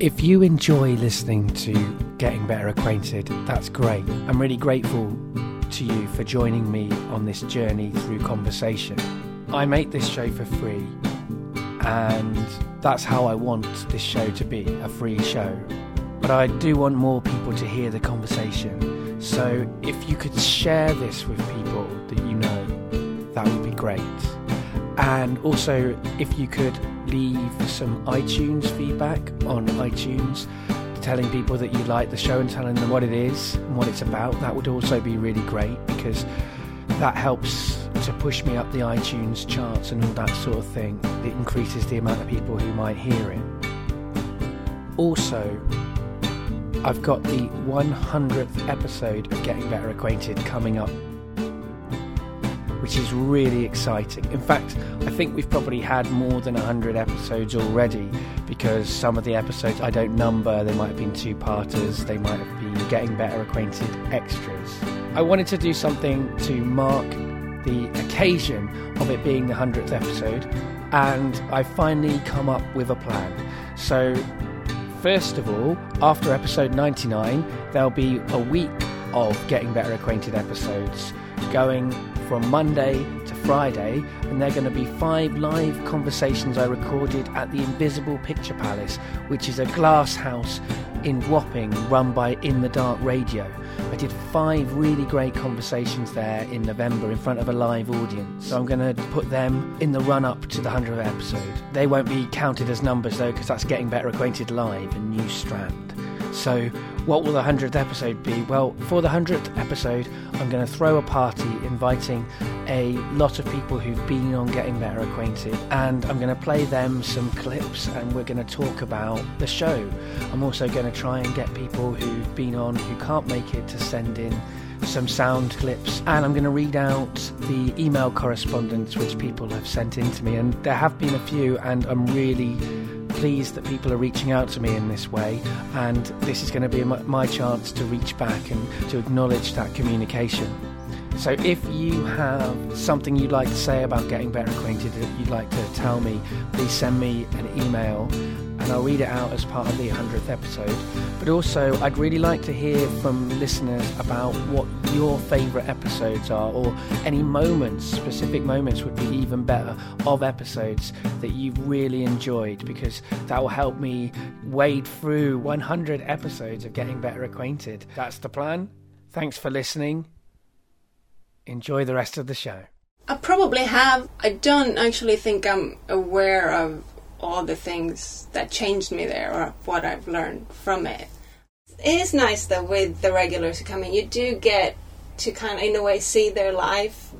If you enjoy listening to Getting Better Acquainted, that's great. I'm really grateful to you for joining me on this journey through conversation. I make this show for free, and that's how I want this show to be a free show. But I do want more people to hear the conversation. So if you could share this with people that you know, that would be great. And also, if you could leave some iTunes feedback on iTunes, telling people that you like the show and telling them what it is and what it's about, that would also be really great because that helps to push me up the iTunes charts and all that sort of thing. It increases the amount of people who might hear it. Also, I've got the 100th episode of Getting Better Acquainted coming up which is really exciting. In fact, I think we've probably had more than 100 episodes already because some of the episodes I don't number, they might have been two parters, they might have been getting better acquainted extras. I wanted to do something to mark the occasion of it being the 100th episode, and I finally come up with a plan. So, first of all, after episode 99, there'll be a week of Getting Better Acquainted episodes going from Monday to Friday, and they're going to be five live conversations I recorded at the Invisible Picture Palace, which is a glass house in Wapping run by In the Dark Radio. I did five really great conversations there in November in front of a live audience. So I'm going to put them in the run up to the 100th episode. They won't be counted as numbers though, because that's getting better acquainted live, a new strand. So, what will the 100th episode be? Well, for the 100th episode, I'm going to throw a party inviting a lot of people who've been on Getting Better Acquainted, and I'm going to play them some clips and we're going to talk about the show. I'm also going to try and get people who've been on who can't make it to send in some sound clips and I'm going to read out the email correspondence which people have sent in to me and there have been a few and I'm really pleased that people are reaching out to me in this way, and this is going to be my chance to reach back and to acknowledge that communication. So, if you have something you'd like to say about getting better acquainted that you'd like to tell me, please send me an email and I'll read it out as part of the 100th episode. But also, I'd really like to hear from listeners about what your favourite episodes are, or any moments, specific moments would be even better, of episodes that you've really enjoyed, because that will help me wade through 100 episodes of getting better acquainted. That's the plan. Thanks for listening. Enjoy the rest of the show. I probably have. I don't actually think I'm aware of all the things that changed me there or what I've learned from it. It is nice that with the regulars who come in, you do get to kind of, in a way, see their life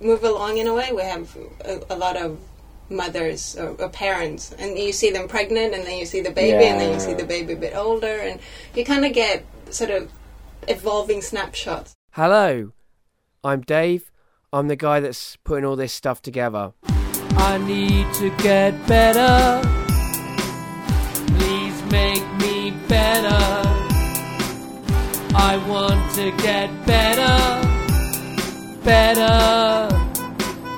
move along in a way. We have a, a lot of mothers or, or, parents, and you see them pregnant, and then you see the baby, yeah. and then you see the baby a bit older, and you kind of get sort of evolving snapshots. Hello, I'm Dave. I'm the guy that's putting all this stuff together. I need to get better. Please make me better. I want to get better, better,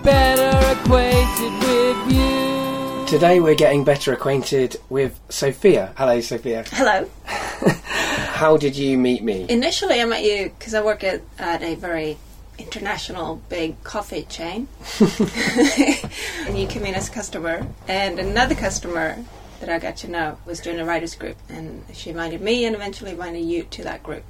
better acquainted with you. Today we're getting better acquainted with Sophia. Hello, Sophia. Hello. How did you meet me? Initially, I met you because I work at, at a very international big coffee chain. and you came in as a customer, and another customer that I got to know was doing a writers group, and she invited me, and eventually invited you to that group.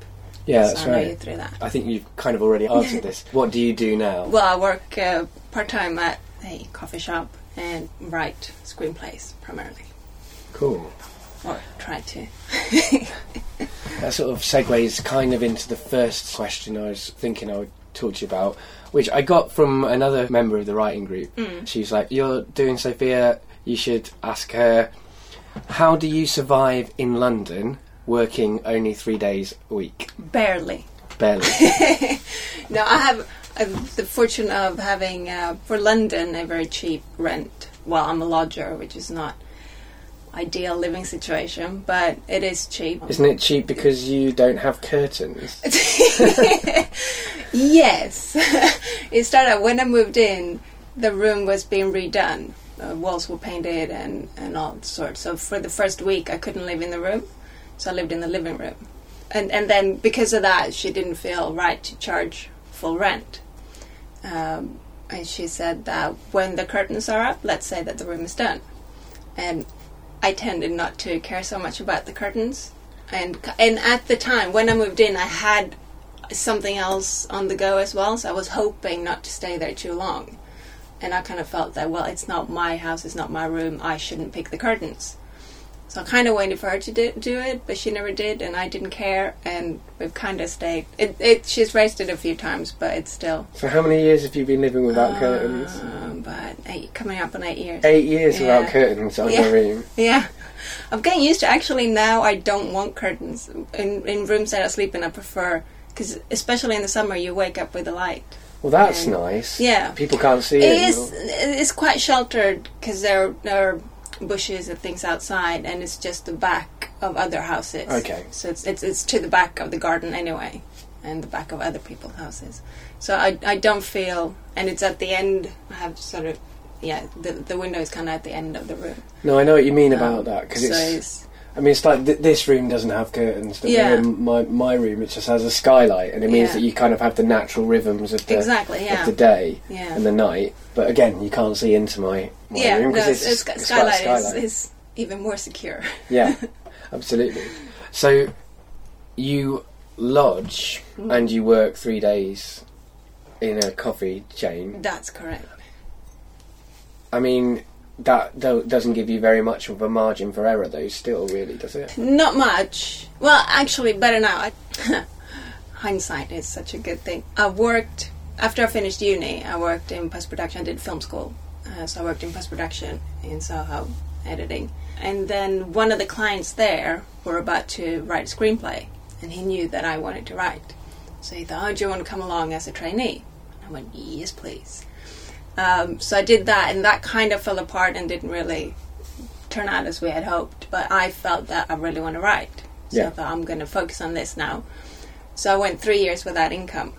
Yeah, that's so right. through that. I think you've kind of already answered this. What do you do now? Well, I work uh, part time at a coffee shop and write screenplays primarily. Cool. Or try to. that sort of segues kind of into the first question I was thinking I would talk to you about, which I got from another member of the writing group. Mm. She's like, "You're doing Sophia. You should ask her." How do you survive in London working only three days a week? Barely. Barely. no, I have uh, the fortune of having uh, for London a very cheap rent. Well, I'm a lodger, which is not ideal living situation, but it is cheap. Isn't it cheap because you don't have curtains? yes. it started when I moved in, the room was being redone. uh, walls were painted and and all sorts. So for the first week, I couldn't live in the room, so I lived in the living room, and and then because of that, she didn't feel right to charge full rent. Um, and she said that when the curtains are up, let's say that the room is done, and I tended not to care so much about the curtains, and and at the time when I moved in, I had something else on the go as well, so I was hoping not to stay there too long, and I kind of felt that well, it's not my house, it's not my room, I shouldn't pick the curtains. So I kind of waited for her to do, do it, but she never did, and I didn't care, and we've kind of stayed. It, it she's raised it a few times, but it's still. So how many years have you been living without curtains? Um, but eight, coming up on eight years. Eight years Yeah. without curtains on Yeah. your room. Yeah. I'm getting used to actually now I don't want curtains in in rooms that I sleep in I prefer because especially in the summer you wake up with the light. Well, that's Yeah. nice. Yeah. People can't see It it. is it's quite sheltered because there there are bushes and things outside and it's just the back of other houses. Okay. So it's it's it's to the back of the garden anyway and the back of other people's houses. So I I don't feel and it's at the end I have sort of yeah the the window is kind of at the end of the room. No, I know what you mean Um, about that because so it's. it's I mean, it's like th- this room doesn't have curtains. Yeah. my my room, it just has a skylight, and it means Yeah. that you kind of have the natural rhythms of the Exactly, yeah. of the day Yeah. and the night. But again, you can't see into my, my yeah, room no, because it's, it's, it's, it's skylight, skylight. Is, is even more secure. Yeah, absolutely. So you lodge Mm. and you work three days in a coffee chain. That's correct. I mean, that do- doesn't give you very much of a margin for error, though. Still, really, does it? Not much. Well, actually, better now. Hindsight is such a good thing. I worked after I finished uni. I worked in post production. I did film school, uh, so I worked in post production in Soho, editing. And then one of the clients there were about to write a screenplay, and he knew that I wanted to write. So he thought, "Oh, do you want to come along as a trainee?" I went, "Yes, please." Um, so I did that, and that kind of fell apart and didn't really turn out as we had hoped. But I felt that I really want to write, so Yeah. I thought I'm going to focus on this now. So I went three years without income,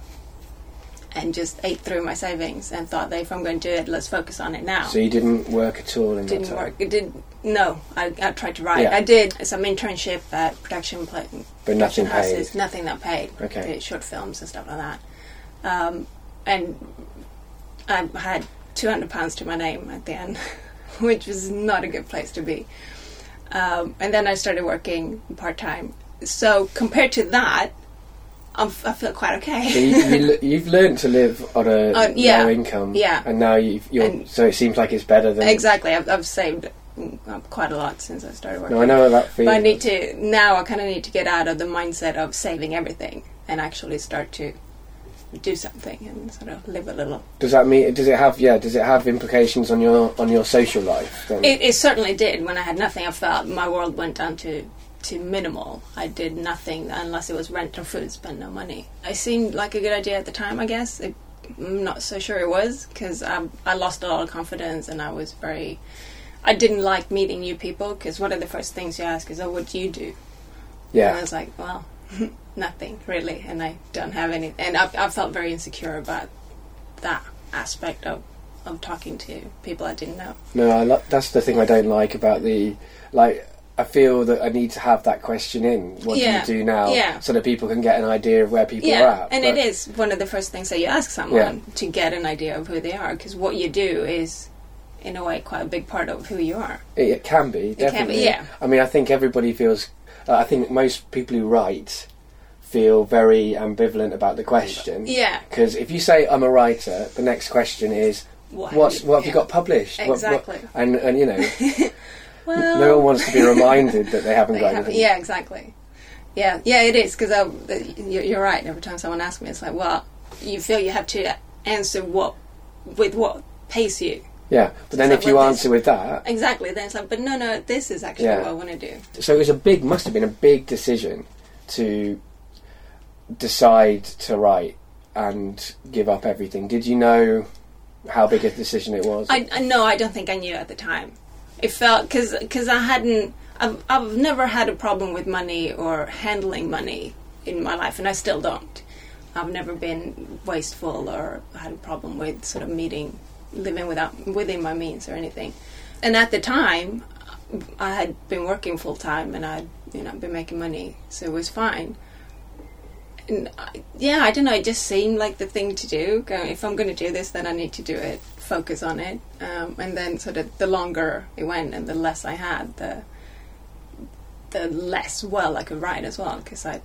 and just ate through my savings, and thought that if I'm going to do it, let's focus on it now. So you didn't work at all in that didn't time. work. It did. No, I, I tried to write. Yeah. I did some internship at production pla- But nothing houses. paid. Nothing that paid. Okay. Short films and stuff like that. Um, and I had two hundred pounds to my name at the end, which was not a good place to be. Um, and then I started working part time. So compared to that, I'm, I feel quite So okay. you, you, you've learned to live on a Uh, yeah. low income, Yeah. and now you've, you're. And- so it seems like it's better than. exactly. I've, I've saved mm, uh, quite a lot since I started working. No, I know that feeling. But I need to now. I kind of need to get out of the mindset of saving everything and actually start to do something and sort of live a little. Does that mean? Does it have? Yeah. Does it have implications on your on your social life? Then? It, it certainly did. When I had nothing, I felt my world went down to to minimal. I did nothing unless it was rent or food. Spent no money. It seemed like a good idea at the time. I guess it, I'm not so sure it was because I, I lost a lot of confidence and I was very. I didn't like meeting new people because one of the first things you ask is, "Oh, what do you do?" Yeah. And I was like, well, nothing really, and I don't have any. And I've, I've felt very insecure about that aspect of of talking to people I didn't know. No, I lo- that's the thing I don't like about the like. I feel that I need to have that question in. What Yeah. do you do now? Yeah. So that people can get an idea of where people are yeah, at. and But- it is one of the first things that you ask someone to get an idea of who they are, because what you do is, in a way, quite a big part of who you are. It, it can be can be, definitely. yeah. I mean, I think everybody feels. Uh, I think most people who write feel very ambivalent about the question. Yeah. Because if you say I'm a writer, the next question is, What, what's what have you got published? What- what- Exactly. and and you know, Well, no one wants to be reminded that they haven't They got have- anything. yeah, exactly. Yeah, yeah, it is because uh, you're, you're right. Every time someone asks me, it's like, well, you feel you have to answer what with what pays you Yeah, but then if you what answer with that, exactly. Then it's like, but no, no, this is actually Yeah. what I want to do. so it was a big, must have been a big decision to decide to write and give up everything. Did you know how big a decision it was? I, no, I don't think I knew at the time. It felt because because I hadn't. I've, I've never had a problem with money or handling money in my life, and I still don't. I've never been wasteful or had a problem with sort of meeting, living without within my means or anything. and at the time, I had been working full time and I'd you know been making money, so it was fine. Yeah, I don't know. It just seemed like the thing to do. Go, if I'm going to do this, then I need to do it. Focus on it, um, and then sort of the longer it went and the less I had, the the less well I could write as well because I.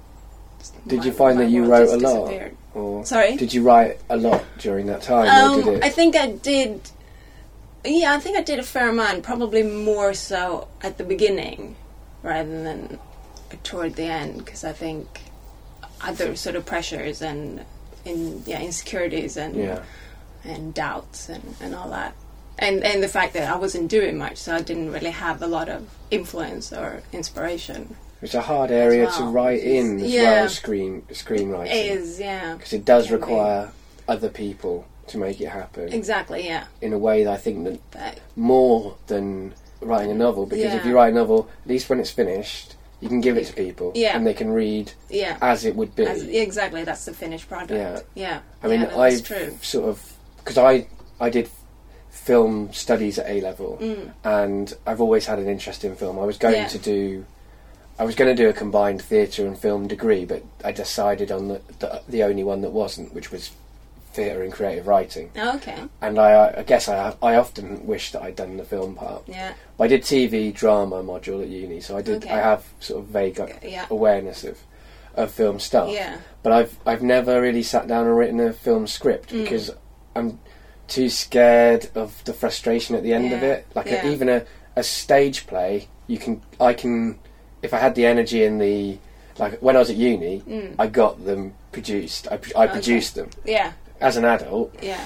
Did my- you find that you wrote a lot? Or Sorry? Did you write a lot during that time, or did Um? I think I did. Yeah, I think I did a fair amount. Probably more so at the beginning rather than toward the end, because I think other sort of pressures and in yeah insecurities and yeah. and doubts and, and all that. And and the fact that I wasn't doing much, so I didn't really have a lot of influence or inspiration. It's a hard area to write in as Yeah. well as screen screenwriting It is, yeah. because it does Can be. require other people to make it happen Exactly, yeah. in a way that I think that That, more than writing a novel because if you write a novel, at least when it's finished, you can give it to people Yeah. and they can read yeah. as it would be. As, exactly, that's the finished product. Yeah. Yeah. I mean, yeah, no, I've sort of because I I did film studies at A level, Mm. and I've always had an interest in film. I was going Yeah. to do, I was going to do a combined theatre and film degree, but I decided on the, the the only one that wasn't, which was theatre and creative writing. Oh, okay. And I, I guess I I often wish that I'd done the film part. Yeah. I did TV drama module at uni, so I did. Okay. I have sort of vague uh, Yeah. awareness of of film stuff. Yeah. But I've I've never really sat down and written a film script Mm. because I'm too scared of the frustration at the end of it. Like Yeah. a, even a a stage play, you can I can if I had the energy and the like when I was at uni, Mm. I got them produced. I, I Okay. produced them. Yeah. As an adult, Yeah.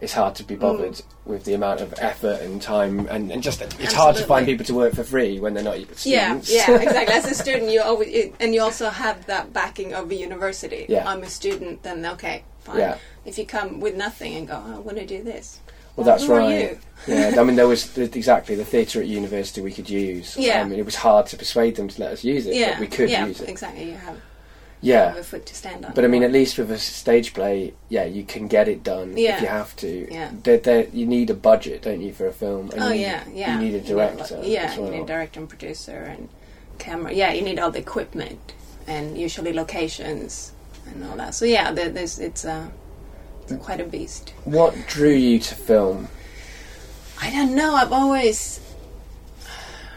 it's hard to be bothered Mm. with the amount of effort and time and, and just it's hard to find people to work for free when they're not students. Yeah, yeah, exactly. As a student, you always it, and you also have that backing of a university. Yeah. I'm a student, then okay, fine. Yeah. If you come with nothing and go, oh, I want to do this. Well, that's who are right. you? yeah, I mean, there was the, exactly the theatre at university we could use. Yeah. I mean, it was hard to persuade them to let us use it, Yeah, but we could yeah, use it. exactly. You have, Yeah, have a foot to stand on. but I mean, at least with a stage play, yeah, you can get it done Yeah. if you have to. Yeah. There, there, you need a budget, don't you, for a film? And oh you, yeah, yeah. You need a director. yeah, well. you need a director and producer and camera. Yeah, you need all the equipment and usually locations and all that. So yeah, there, there's it's uh, it's quite a beast. What drew you to film? I don't know. I've always,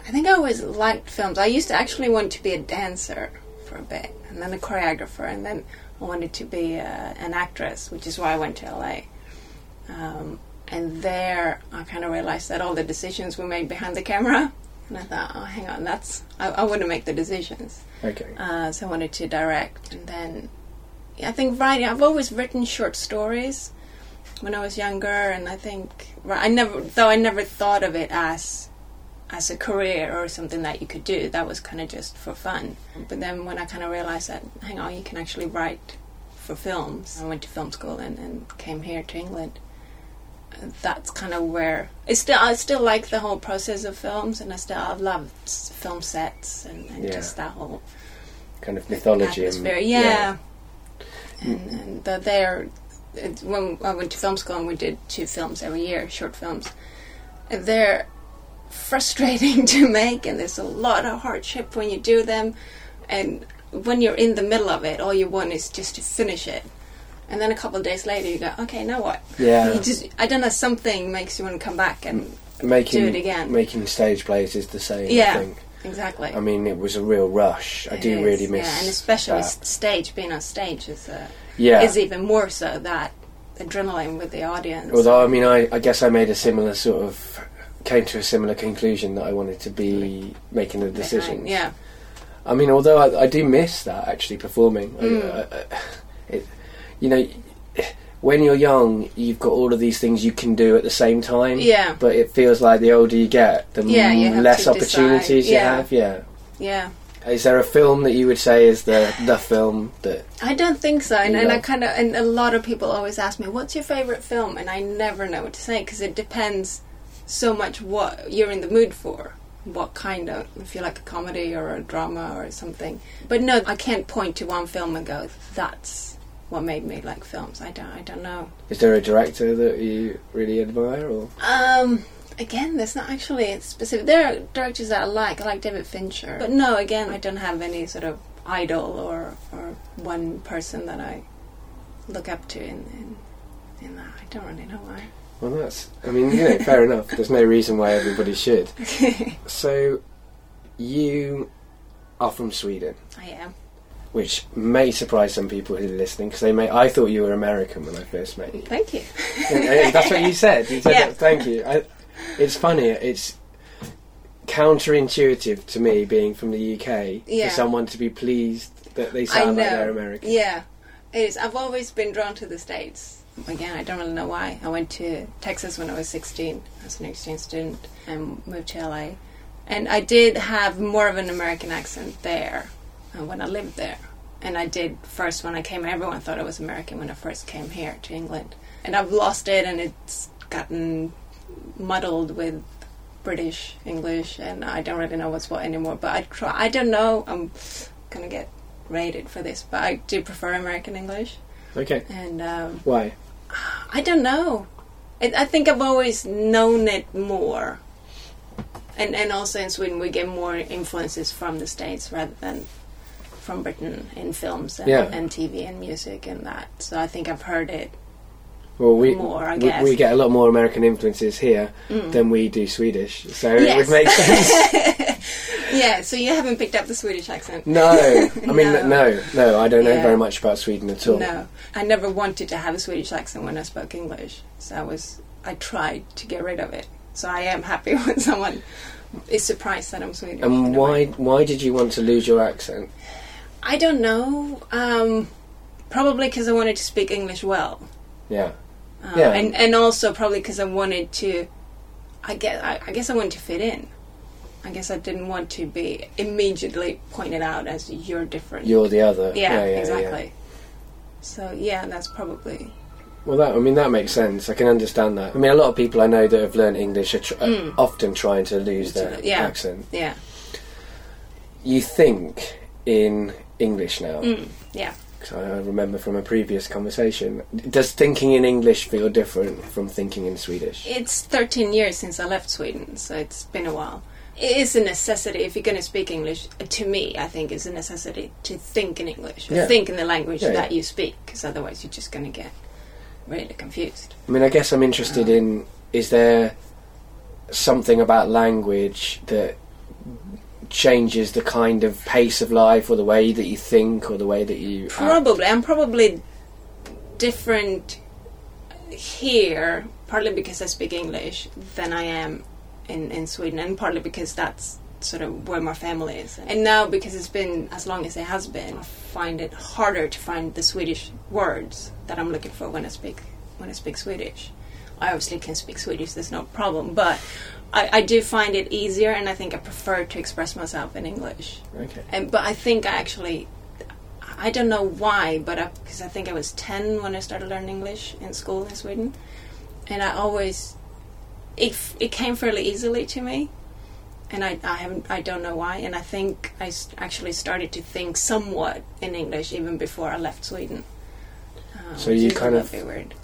I think I always liked films. I used to actually want to be a dancer for a bit, and then a choreographer, and then I wanted to be uh, an actress, which is why I went to LA. Um, and there, I kind of realized that all the decisions were made behind the camera, and I thought, oh, hang on, that's I, I want to make the decisions. Okay. Uh, so I wanted to direct, and then yeah, I think writing. I've always written short stories when I was younger, and I think I never, though I never thought of it as as a career or something that you could do. That was kind of just for fun. But then when I kind of realized that, hang on, you can actually write for films. I went to film school and, and came here to England. And That's kind of where it's still. I still like the whole process of films, and I still I love film sets and, and Yeah. just that whole Kind of mythology. and- atmosphere. Yeah, and, and the, there, it, when I went to film school and we did two films every year, short films. and They're frustrating to make, and there's a lot of hardship when you do them. And when you're in the middle of it, all you want is just to finish it. And then a couple of days later, you go, okay, now what? Yeah. You just, I don't know, something makes you want to come back and making do it again. making stage plays is the same. I Yeah. exactly. I mean, it was a real rush. I do is, really miss. yeah, and especially that. stage, being on stage is uh, Yeah. is even more so that adrenaline with the audience. Although I mean, I, I guess I made a similar sort of came to a similar conclusion that I wanted to be making the decisions. Yeah, I mean, although I, I do miss that actually performing. Mm. I- I- it, you know, when you're young, you've got all of these things you can do at the same time. Yeah. But it feels like the older you get, the Yeah, you less opportunities decide. you have. Yeah. yeah. Is there a film that you would say is the the film that? I don't think so, and, and I kind of and a lot of people always ask me, "What's your favorite film?" And I never know what to say because it depends so much what you're in the mood for, what kind of if you like a comedy or a drama or something. But no, I can't point to one film and go, "That's what made me like films." I don't, I don't know. Is there a director that you really admire, or Um, again, there's not actually specific. There are directors that I like. I like David Fincher, but no, again, I don't have any sort of idol or or one person that I look up to in in, in that. I don't really know why. Well, that's. I mean, you know, fair enough. There's no reason why everybody should. So, you are from Sweden, I am. which may surprise some people who are listening because they may. I thought you were American when I first met you. Thank you. And- and that's what you said. You said Yeah. that, thank you. I, it's funny. It's counterintuitive to me, being from the UK, Yeah. for someone to be pleased that they sound like they're American. Yeah, it is. I've always been drawn to the states. Again, I don't really know why. I went to Texas when I was 16 as an exchange student and moved to LA. And I did have more of an American accent there uh, when I lived there. And I did first when I came. Everyone thought I was American when I first came here to England. And I've lost it, and it's gotten muddled with British English, and I don't really know what's what anymore. But I try. I don't know. I'm gonna get rated for this, but I do prefer American English, Okay. and um, Why? I don't know. It, I think I've always known it more, and and also in Sweden we get more influences from the states rather than from Britain in films and, Yeah. and TV and music and that. So I think I've heard it Well, we more. I we, guess. we get a lot more American influences here Mm. than we do Swedish, so it would make sense. yeah. So you haven't picked up the Swedish accent. No, I mean No. no, no, I don't know Yeah. very much about Sweden at all. No, I never wanted to have a Swedish accent when I spoke English. So I was, I tried to get rid of it. So I am happy when someone is surprised that I'm Swedish. And why why did you want to lose your accent? I don't know. Um, probably because I wanted to speak English well. Yeah, Uh, Yeah. And and also probably because I wanted to. I guess I, I guess I wanted to fit in. I guess I didn't want to be immediately pointed out as you're different. you're the other. yeah, yeah, exactly. So yeah, that's probably Well, that I mean that makes sense. I can understand that. I mean, a lot of people I know that have learned English are tr- Mm. are often trying to lose their Yeah. accent. yeah. You think in English now? Mm, yeah. 'Cause I remember from a previous conversation. Does thinking in English feel different from thinking in Swedish? It's 13 years since I left Sweden, so it's been a while. It is a necessity if you're going to speak English. uh, To me, I think it's a necessity to think in English, Yeah. think in the language Yeah, that yeah. you speak, because otherwise you're just going to get really confused. I mean, I guess I'm interested in is there something about language that changes the kind of pace of life or the way that you think or the way that you act? Probably, I'm probably different here, partly because I speak English, than I am in, in Sweden, and partly because that's sort of where my family is. And mm. now, because it's been as long as it has been, I find it harder to find the Swedish words that I'm looking for when I speak when I speak Swedish. I obviously can speak Swedish; there's no problem, but I, I do find it easier, and I think I prefer to express myself in English. Okay. And but I think I actually, I don't know why, but because I, think I was ten when I started learning English in school in Sweden, and I always, it it came fairly easily to me, and I I haven't I don't know why, and I think I actually started to think somewhat in English even before I left Sweden. Uh, So you kind of-.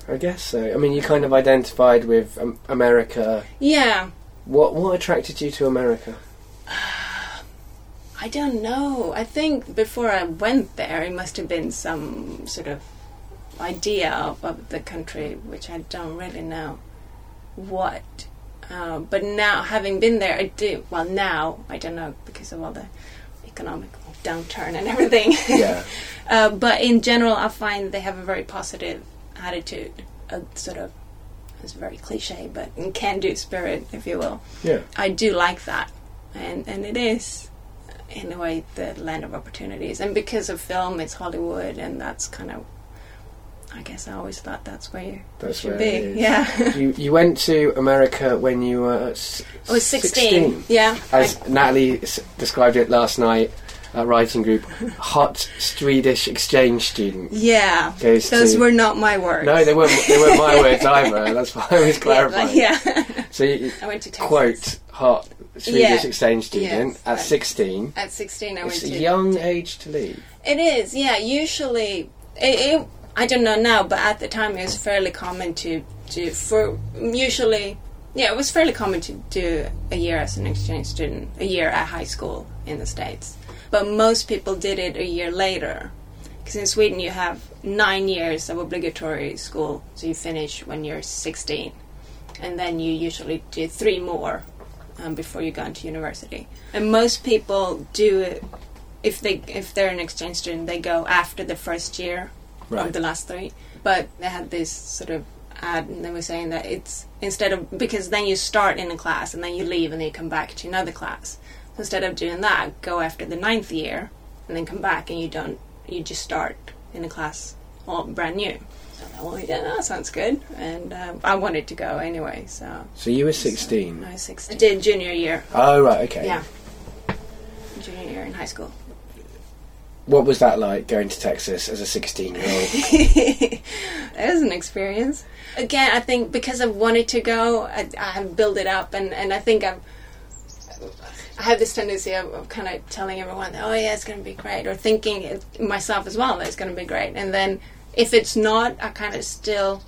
I guess so. I mean, you kind of identified with um, America. Yeah, What what attracted you to America? I don't know. I think before I went there, it must have been some sort of idea of, of the country, which I don't really know what. Uh, but now, having been there, I do. Well, now I don't know because of all the economic downturn and everything. Yeah. uh, but in general, I find they have a very positive attitude, a sort of. It's very cliche, but can-do spirit, if you will. Yeah. I do like that, and and it is in a way the land of opportunities. And because of film, it's Hollywood, and that's kind of. I guess I always thought that's where you That's should where be. Yeah, You you went to America when you were s- I was sixteen. Yeah, As Natalie s- described it last night uh, at writing group, hot Swedish exchange student. yeah. Those to- were not my words. No, they weren't. They weren't my words either. That's why I was clarifying. but yeah. So you, I went to Texas. quote hot Swedish Yeah. exchange student Yes, at sixteen. At sixteen, I went It's a to young age to leave. It is, yeah. Usually, it, it, I don't know now, but at the time it was fairly common to, to for usually Yeah, it was fairly common to do a year as an exchange student, a year at high school in the States. But most people did it a year later. Because in Sweden you have nine years of obligatory school, so you finish when you're 16. And then you usually do three more um, before you go into university. And most people do it, if, they, if they're an exchange student, they go after the first year Right. of the last three. But they had this sort of ad, and they were saying that it's instead of because then you start in a class and then you leave and then you come back to another class. So instead of doing that, go after the ninth year and then come back and you don't. You just start in a class all brand new. So thought, well, yeah, that sounds good, and um, I wanted to go anyway. So So you were 16. I was 16. I did junior year. Oh, right, okay. Yeah, junior year in high school. What was that like going to Texas as a 16 year old? it was an experience. Again, I think because I've wanted to go, I, I have built it up, and, and I think I've. I have this tendency of, of kind of telling everyone, "Oh yeah, it's going to be great," or thinking it, myself as well that it's going to be great, and then if it's not, I kind of still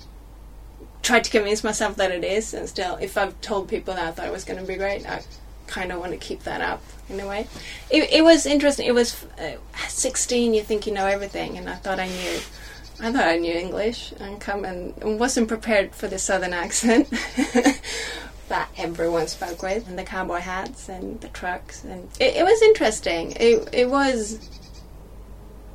try to convince myself that it is, and still, if I've told people that I thought it was going to be great, I kind of want to keep that up in a way. It, it was interesting. It was uh, 16. You think you know everything, and I thought I knew. I thought I knew English and come and wasn't prepared for the southern accent that everyone spoke with, and the cowboy hats and the trucks, and it, it was interesting. It it was.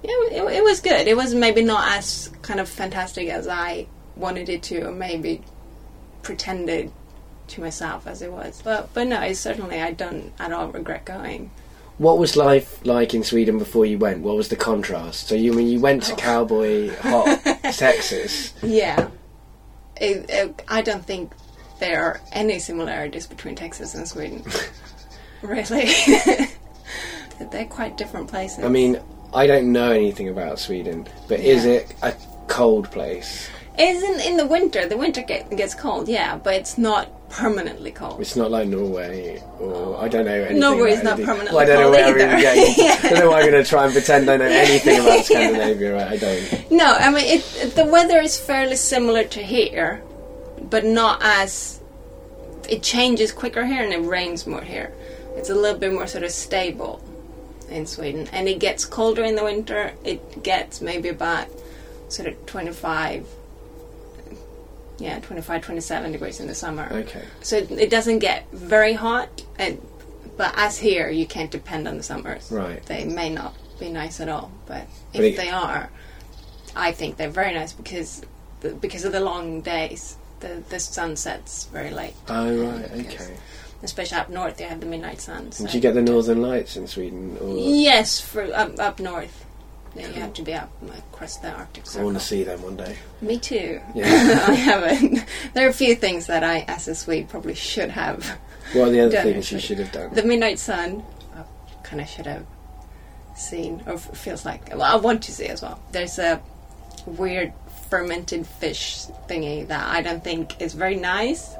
Yeah, it, it was good. It was maybe not as kind of fantastic as I wanted it to, or maybe pretended to myself as it was. But but no, it's certainly I don't at all regret going. What was life like in Sweden before you went? What was the contrast? So you mean you went to Oh. cowboy hot Texas. Yeah, it, it, I don't think there are any similarities between Texas and Sweden. really, they're quite different places. I mean, I don't know anything about Sweden, but is it a cold place? It's in in the winter. The winter get, gets cold, yeah, but it's not permanently cold. It's not like Norway, or I don't know anything. Norway is not anything. permanently Well, I don't know cold where I'm either. even getting. Yeah. I don't know why I'm going to try and pretend I know anything about Scandinavia. Right? I don't. No, I mean it, the weather is fairly similar to here, but not as it changes quicker here and it rains more here. It's a little bit more sort of stable in Sweden, and it gets colder in the winter. It gets maybe about sort of twenty five. Yeah, 25, 27 degrees in the summer. Okay. So it, it doesn't get very hot, and but as here, you can't depend on the summers. Right. They may not be nice at all, but if they are, I think they're very nice because the, because of the long days. The the sun sets very late. Oh right. Okay. Especially up north, they have the midnight sun. So. Did you get the Northern Lights in Sweden? Or Yes, for up up north. Then you have to be up across the Arctic Circle. I want to see them one day. Me too. Yeah. I haven't. There are a few things that I, as a Swede, probably should have. What are the other things you should have done? The Midnight Sun, I kind of should have seen, or feels like. Well, I want to see as well. There's a weird fermented fish thingy that I don't think is very nice,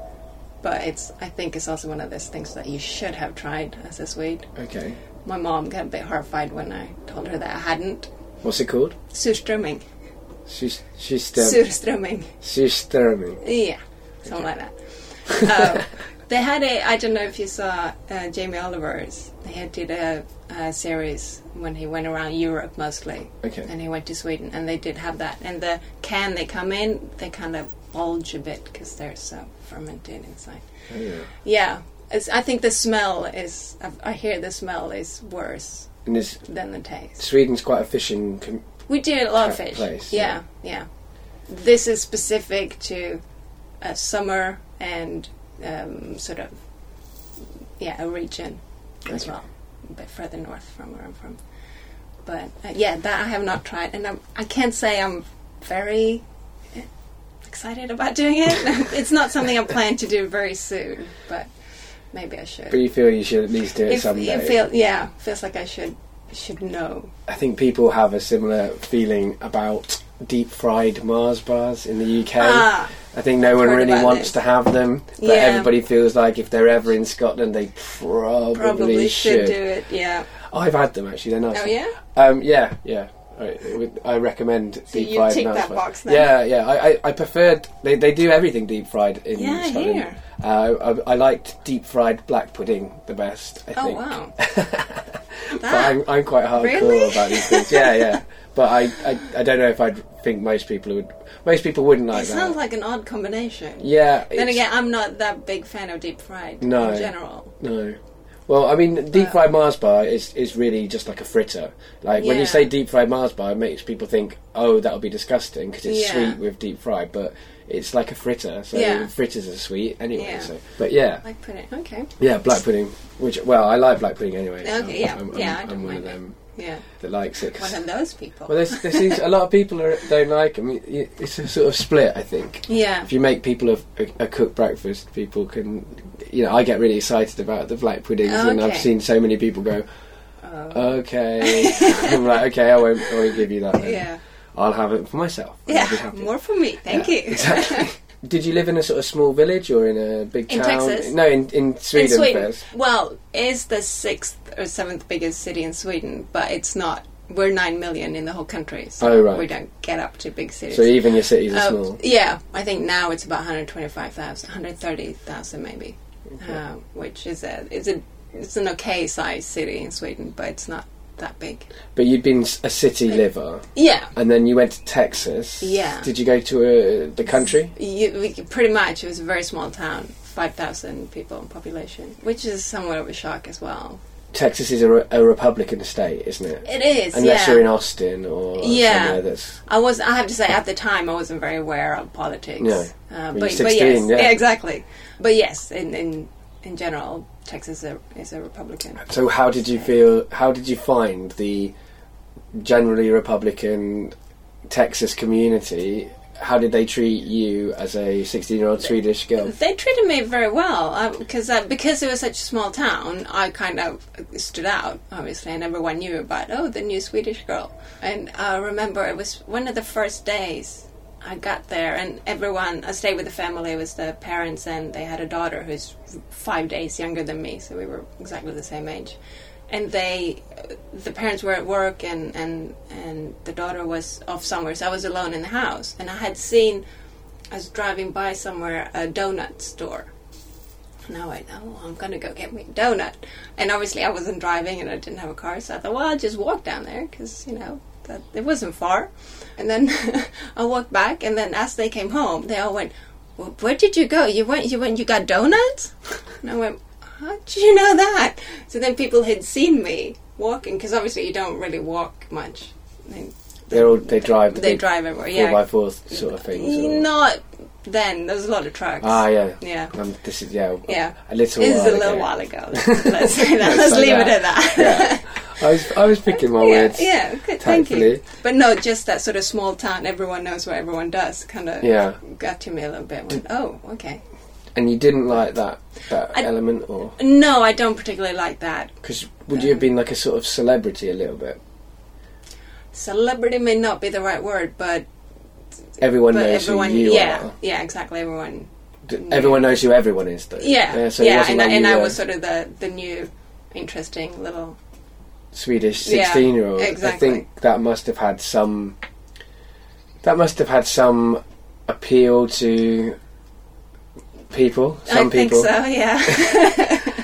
but it's. I think it's also one of those things that you should have tried as a Swede. Okay. My mom got a bit horrified when I told her that I hadn't. What's it called? Surströmming. She's she's still Surströmming. Yeah, something like that. um, they had a. I don't know if you saw uh, Jamie Oliver's. They had did a, a series when he went around Europe mostly, Okay. and he went to Sweden, and they did have that. And the can they come in, they kind of bulge a bit because they're so fermented inside. Oh, yeah. Yeah, it's, I think the smell is. I, I hear the smell is worse And this than the taste. Sweden's quite a fishing. Com- We do a lot of fish. place, yeah, yeah. This is specific to uh, summer and um, sort of yeah a region as well, a bit further north from where I'm from. But uh, yeah, that I have not tried, and I'm, I can't say I'm very excited about doing it. it's not something I plan to do very soon, but maybe I should. but you feel you should at least do it If, someday. it feel, yeah, feels like I should should know. I think people have a similar feeling about deep fried Mars bars in the UK. Ah, I think no one really wants to have them, but Yeah. everybody feels like if they're ever in Scotland, they probably, probably should should. do it. Yeah. I've had them actually; they're nice. Oh yeah. Um, yeah, yeah. I, I recommend deep you fried. tick that box then? Yeah, yeah. I, I, I preferred. They, they do everything deep fried in Yeah, I Scotland. hear. Uh, I, I liked deep fried black pudding the best. I Oh think. wow. But I'm, I'm quite hardcore Really? about these things. Yeah, yeah. But I, I, I don't know if I'd think most people would. Most people wouldn't like it that. sounds like an odd combination. yeah. Then again, I'm not that big fan of deep fried No. in general. No. Well, I mean, deep fried Mars bar is, is really just like a fritter. Like when you Yeah. say deep fried Mars bar, it makes people think, oh, that'll be disgusting because it's Yeah. sweet with deep fried, but it's like a fritter. So Yeah. fritters are sweet anyway. Yeah. So, but yeah, Like pudding. Okay. yeah, black pudding. Which well, I like black pudding anyway. so Okay, yeah. I'm, I'm, Yeah, I I'm don't one of mind it. them Yeah. that likes it. One of those people. well, there's, there seems a lot of people are, don't like them. It's a sort of split, I think. yeah. If you make people a, a, a cooked breakfast, people can, you know, I get really excited about the black puddings, and I've seen so many people go, Oh. okay. I'm like, okay, I won't, I won't give you that. Then. yeah. I'll have it for myself. and I'll be Yeah. More for me. Thank Yeah, you. Exactly. Did you live in a sort of small village or in a big In town? Texas? No, in, in Sweden, in Sweden. first. Well, it's the sixth or seventh biggest city in Sweden, but it's not. We're nine million in the whole country, so Oh, right. we don't get up to big cities. So even your cities are Uh, small. Yeah, I think now it's about 125,000, 130,000 maybe, uh, which is a it's a it's an okay sized city in Sweden, but it's not that big. But you'd been a city liver, Yeah, and then you went to Texas. Yeah. Did you go to uh, the country? you, pretty much it was a very small town, 5,000 people in population, which is somewhat of a shock as well. Texas is a, re- a Republican state, isn't it? It is, Unless yeah. you're in Austin or Yeah. that's I was. I have to say, at the time, I wasn't very aware of politics. No. Uh, but, but 16, yes, yeah. exactly. But yes, in in in general, Texas is a, is a Republican. So how did you feel? How did you find the generally Republican Texas community? How did they treat you as a sixteen-year-old Swedish girl? They treated me very well because uh, because it was such a small town. I kind of stood out, obviously, and everyone knew about oh the new Swedish girl. And I remember it was one of the first days I got there, and everyone I stayed with the family. It was the parents, and they had a daughter who's five days younger than me, so we were exactly the same age. And they, the parents were at work, and and and the daughter was off somewhere, so I was alone in the house. And I had seen I was driving by somewhere a donut store. And I went, oh, I'm going to go get me a donut. And obviously I wasn't driving and I didn't have a car, so I thought, well, I'll just walk down there because, you know, that it wasn't far. And then I walked back, and then as they came home, they all went, well, where did you go? You went, you went, you got donuts? And I went, how did you know that? So then people had seen me walking, because obviously you don't really walk much. They, They're all, they drive. the they drive everywhere, four yeah. by four sort of things. Not then. There's a lot of trucks. Ah, yeah. Yeah. Um, this is yeah. Yeah. A little. This is while a little ago. while ago. Let's say that. Let's Let's leave it at that. Yeah. I was I was picking my yeah, words. yeah, good, thank you. But no, just that sort of small town, everyone knows what everyone does, kind of Yeah. got to me a little bit. Went, oh, okay. And you didn't like that that I- element, or No, I don't particularly like that. because would you have been like a sort of celebrity a little bit? Celebrity may not be the right word, but Everyone but knows everyone, who you yeah, are. yeah, exactly. Everyone, D- Everyone knows who everyone is, though. yeah, so yeah, and, like I and I was sort of the the new, interesting little. Swedish sixteen-year-old. I exactly. think that must have had some. That must have had some appeal to people. Some I think people. so. Yeah.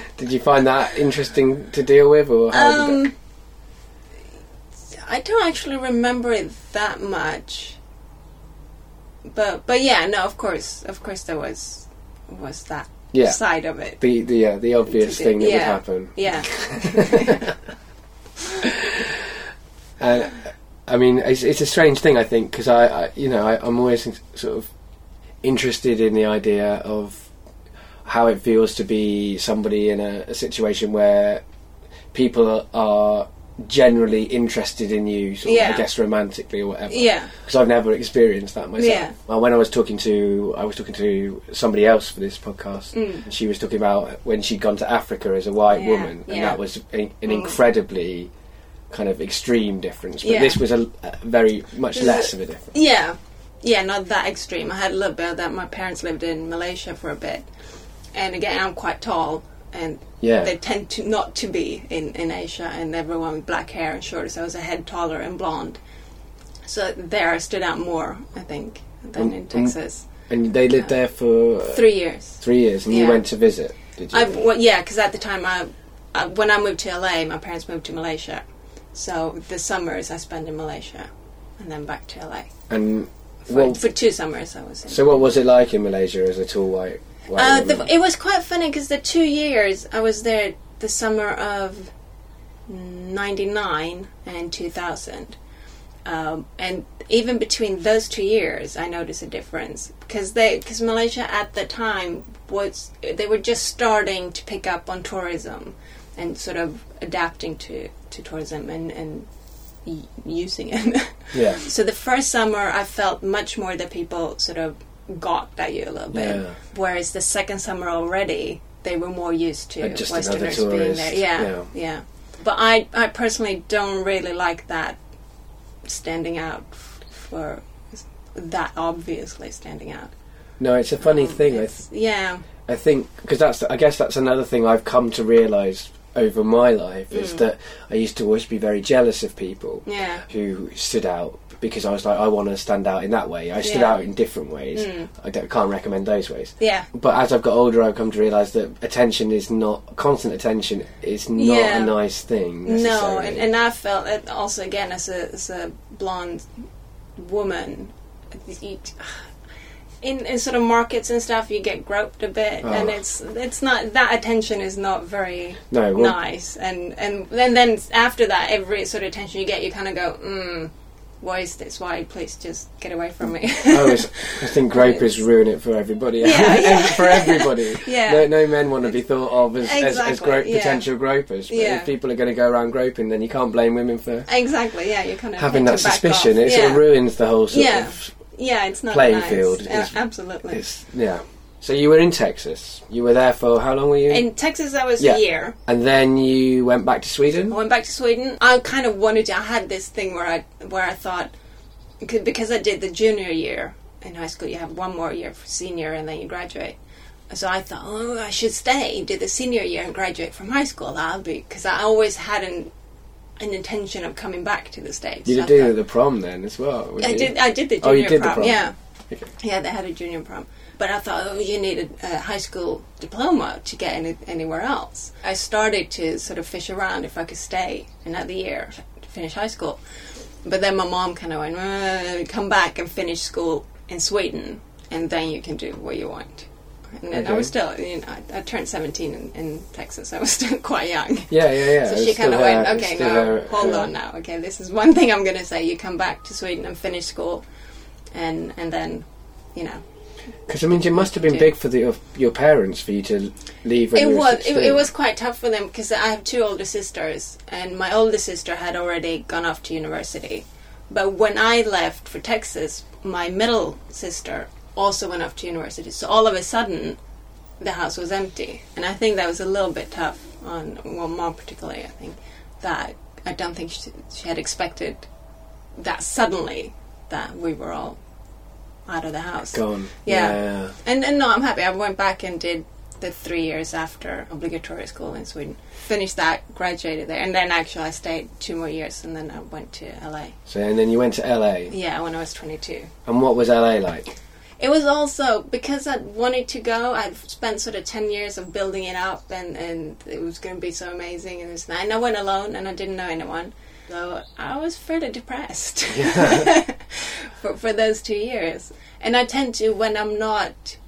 Did you find that interesting to deal with, or how did that? Um, I don't actually remember it that much. But but yeah, no, of course, of course, there was was that Yeah. side of it. The, the yeah the obvious thing that would happen. Yeah, And uh, I mean, it's, it's a strange thing, I think, because I, I, you know, I, I'm always sort of interested in the idea of how it feels to be somebody in a, a situation where people are generally interested in you, sort of, Yeah. I guess romantically or whatever. yeah, Because I've never experienced that myself. Yeah. Well, when I was talking to, I was talking to somebody else for this podcast. Mm. She was talking about when she'd gone to Africa as a white Yeah, woman, and yeah. that was a, an Mm. incredibly kind of extreme difference. But this was a, a very much This less is- of a difference. yeah, yeah. Not that extreme. I had a little bit of that. My parents lived in Malaysia for a bit, and again, I'm quite tall, and Yeah, they tend to not to be in in Asia, and everyone with black hair and short. So I was a head taller and blonde, So there I stood out more, I think, than Mm, in. Texas. And they lived there for uh, Three years. three years, and you went to visit. Did you? I well, yeah, because at the time I, I when I moved to LA, my parents moved to Malaysia, so the summers I spent in Malaysia, and then back to LA and for, Well- for two summers. I was in. so, what was it like in Malaysia as a tall white? Uh, the, it was quite funny because the two years I was there, the summer of '99 and 2000, um, and even between those two years, I noticed a difference. Because they because Malaysia at the time was they were just starting to pick up on tourism and sort of adapting to to tourism and and y- using it. yeah, So the first summer, I felt much more that people sort of gawked at you a little bit. Yeah. Whereas the second summer already, they were more used to another Westerners being there. Yeah, yeah. yeah, But I, I personally don't really like that standing out for that obviously standing out. no, it's a funny Um, thing. I, it's- yeah, I think because that's I guess that's another thing I've come to realise over my life is Mm. that I used to always be very jealous of people yeah, who stood out because I was like I want to stand out in that way. I stood Yeah. out in different ways. Mm. I don't, can't recommend those ways. yeah. But as I've got older, I've come to realise that attention is not constant. Attention is not Yeah. a nice thing. No, and, and I felt it also again as a as a blonde woman. In, in sort of markets and stuff, you get groped a bit, and Oh. it's it's not that attention is not very no, well, nice, and and and then after that, every sort of attention you get, you kind of go, mm, why is this? Why please just get away from me? Oh, I, was, I think gropers ruin it for everybody. Yeah, yeah. for everybody. Yeah. No, no men want to be thought of as, as, as Exactly, gro- yeah. potential gropers. But Yeah. if people are going to go around groping, then you can't blame women for exactly, yeah, You're kind of having that suspicion. It sort of ruins the whole sort Yeah. of. yeah, it's not playing nice. field is- absolutely. It's, yeah. So you were in Texas. You were there for how long were you? In Texas, I was Yeah. a year. and then you went back to Sweden. I went back to Sweden. I kind of wanted to. I had this thing where I where I thought because- I did the junior year in high school, you have one more year for senior, and then you graduate. So I thought, oh, I should stay, do the senior year, and graduate from high school. That'll be because I always had an an intention of coming back to the states. You did do the prom then as well. I you? did. I did the junior Oh, you did the prom. prom. Yeah, Okay. yeah. They had a junior prom, but I thought, oh, you needed a high school diploma to get any, anywhere else. I started to sort of fish around if I could stay another year to finish high school, but then my mom kind of went, uh, come back and finish school in Sweden, and then you can do what you want. And then I was still, you know, I, I turned 17 in, in Texas. I was still quite young. Yeah, yeah, yeah. So It's she kind of went, okay, no, hold her- on now. Okay, this is one thing I'm going to say. You come back to Sweden and finish school, and and then, you know, Because I mean, it must have been big for the, your, your parents for you to leave. When it you was it, it was quite tough for them because I have two older sisters, and my older sister had already gone off to university. But when I left for Texas, my middle sister also went off to university. So all of a sudden, the house was empty, and I think that was a little bit tough on well, mom particularly. I think that I don't think she, she had expected that suddenly that we were all out of the house. gone. Yeah. yeah. And, and no, I'm happy. I went back and did the three years after obligatory school in Sweden. Finished that, graduated there, and then actually I stayed two more years, and then I went to LA. So and then you went to LA. Yeah, when I was 22. And what was LA like? It was also because I wanted to go. I'd spent sort of ten years of building it up, and, and it was going to be so amazing. And, this, and I went alone, and I didn't know anyone, so I was fairly depressed for for those two years. And I tend to, when I'm not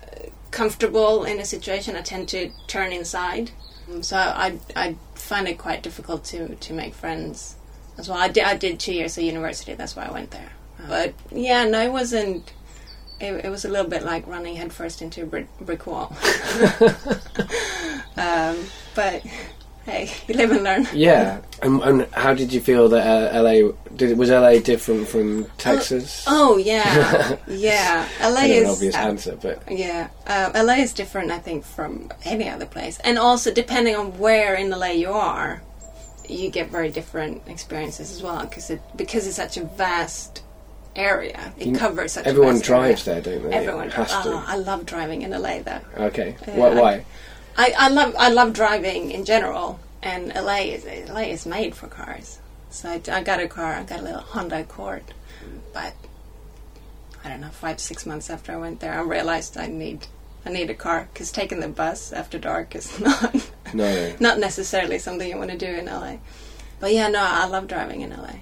uh, comfortable in a situation, I tend to turn inside. Um, So I I find it quite difficult to to make friends as well. I did I did two years of university. That's why I went there. But yeah, no, it wasn't. It, it was a little bit like running headfirst into a brick, brick wall. um, but hey, you live and learn. Yeah. And, and how did you feel that uh, LA did was LA different from Texas? Oh yeah, yeah. LA I know an is obvious uh, answer, but Yeah, uh, LA is different, I think, from any other place, and also depending on where in LA you are, you get very different experiences as well. Because it because it's such a vast area, it covers such. everyone drives area. there, don't they? Everyone has Oh, to. I love driving in LA though. Okay. Yeah, Why? Why? I, I love I love driving in general, and LA is LA is made for cars. So I, I got a car. I got a little Honda Accord, but I don't know. Five six months after I went there, I realized I need I need a car because taking the bus after dark is not No. not necessarily something you want to do in LA. But yeah, no, I love driving in LA.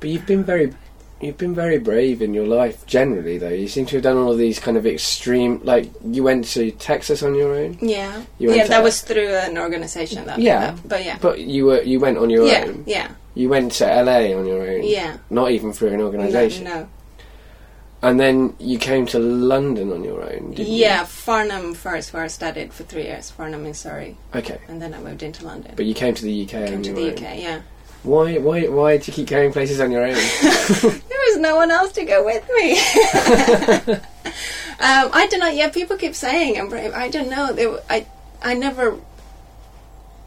But you've been very, you've been very brave in your life generally, though. You seem to have done all of these kind of extreme. Like you went to Texas on your own, Yeah, You yeah, that was through an organization. That Yeah. but yeah, but you were you went on your yeah, own. yeah, You went to LA on your own. yeah. Not even through an organisation. no. And then you came to London on your own. Didn't Yeah, Farnham first, where I studied for three years. Farnham in Surrey, You? Okay. and then I moved into London. But you came to the UK Came to the own. UK. Yeah, Why? Why? Why did you keep going places on your own? there was no one else to go with me. um, I don't know. Yeah, people keep saying I'm brave. I don't know. They, I, I never.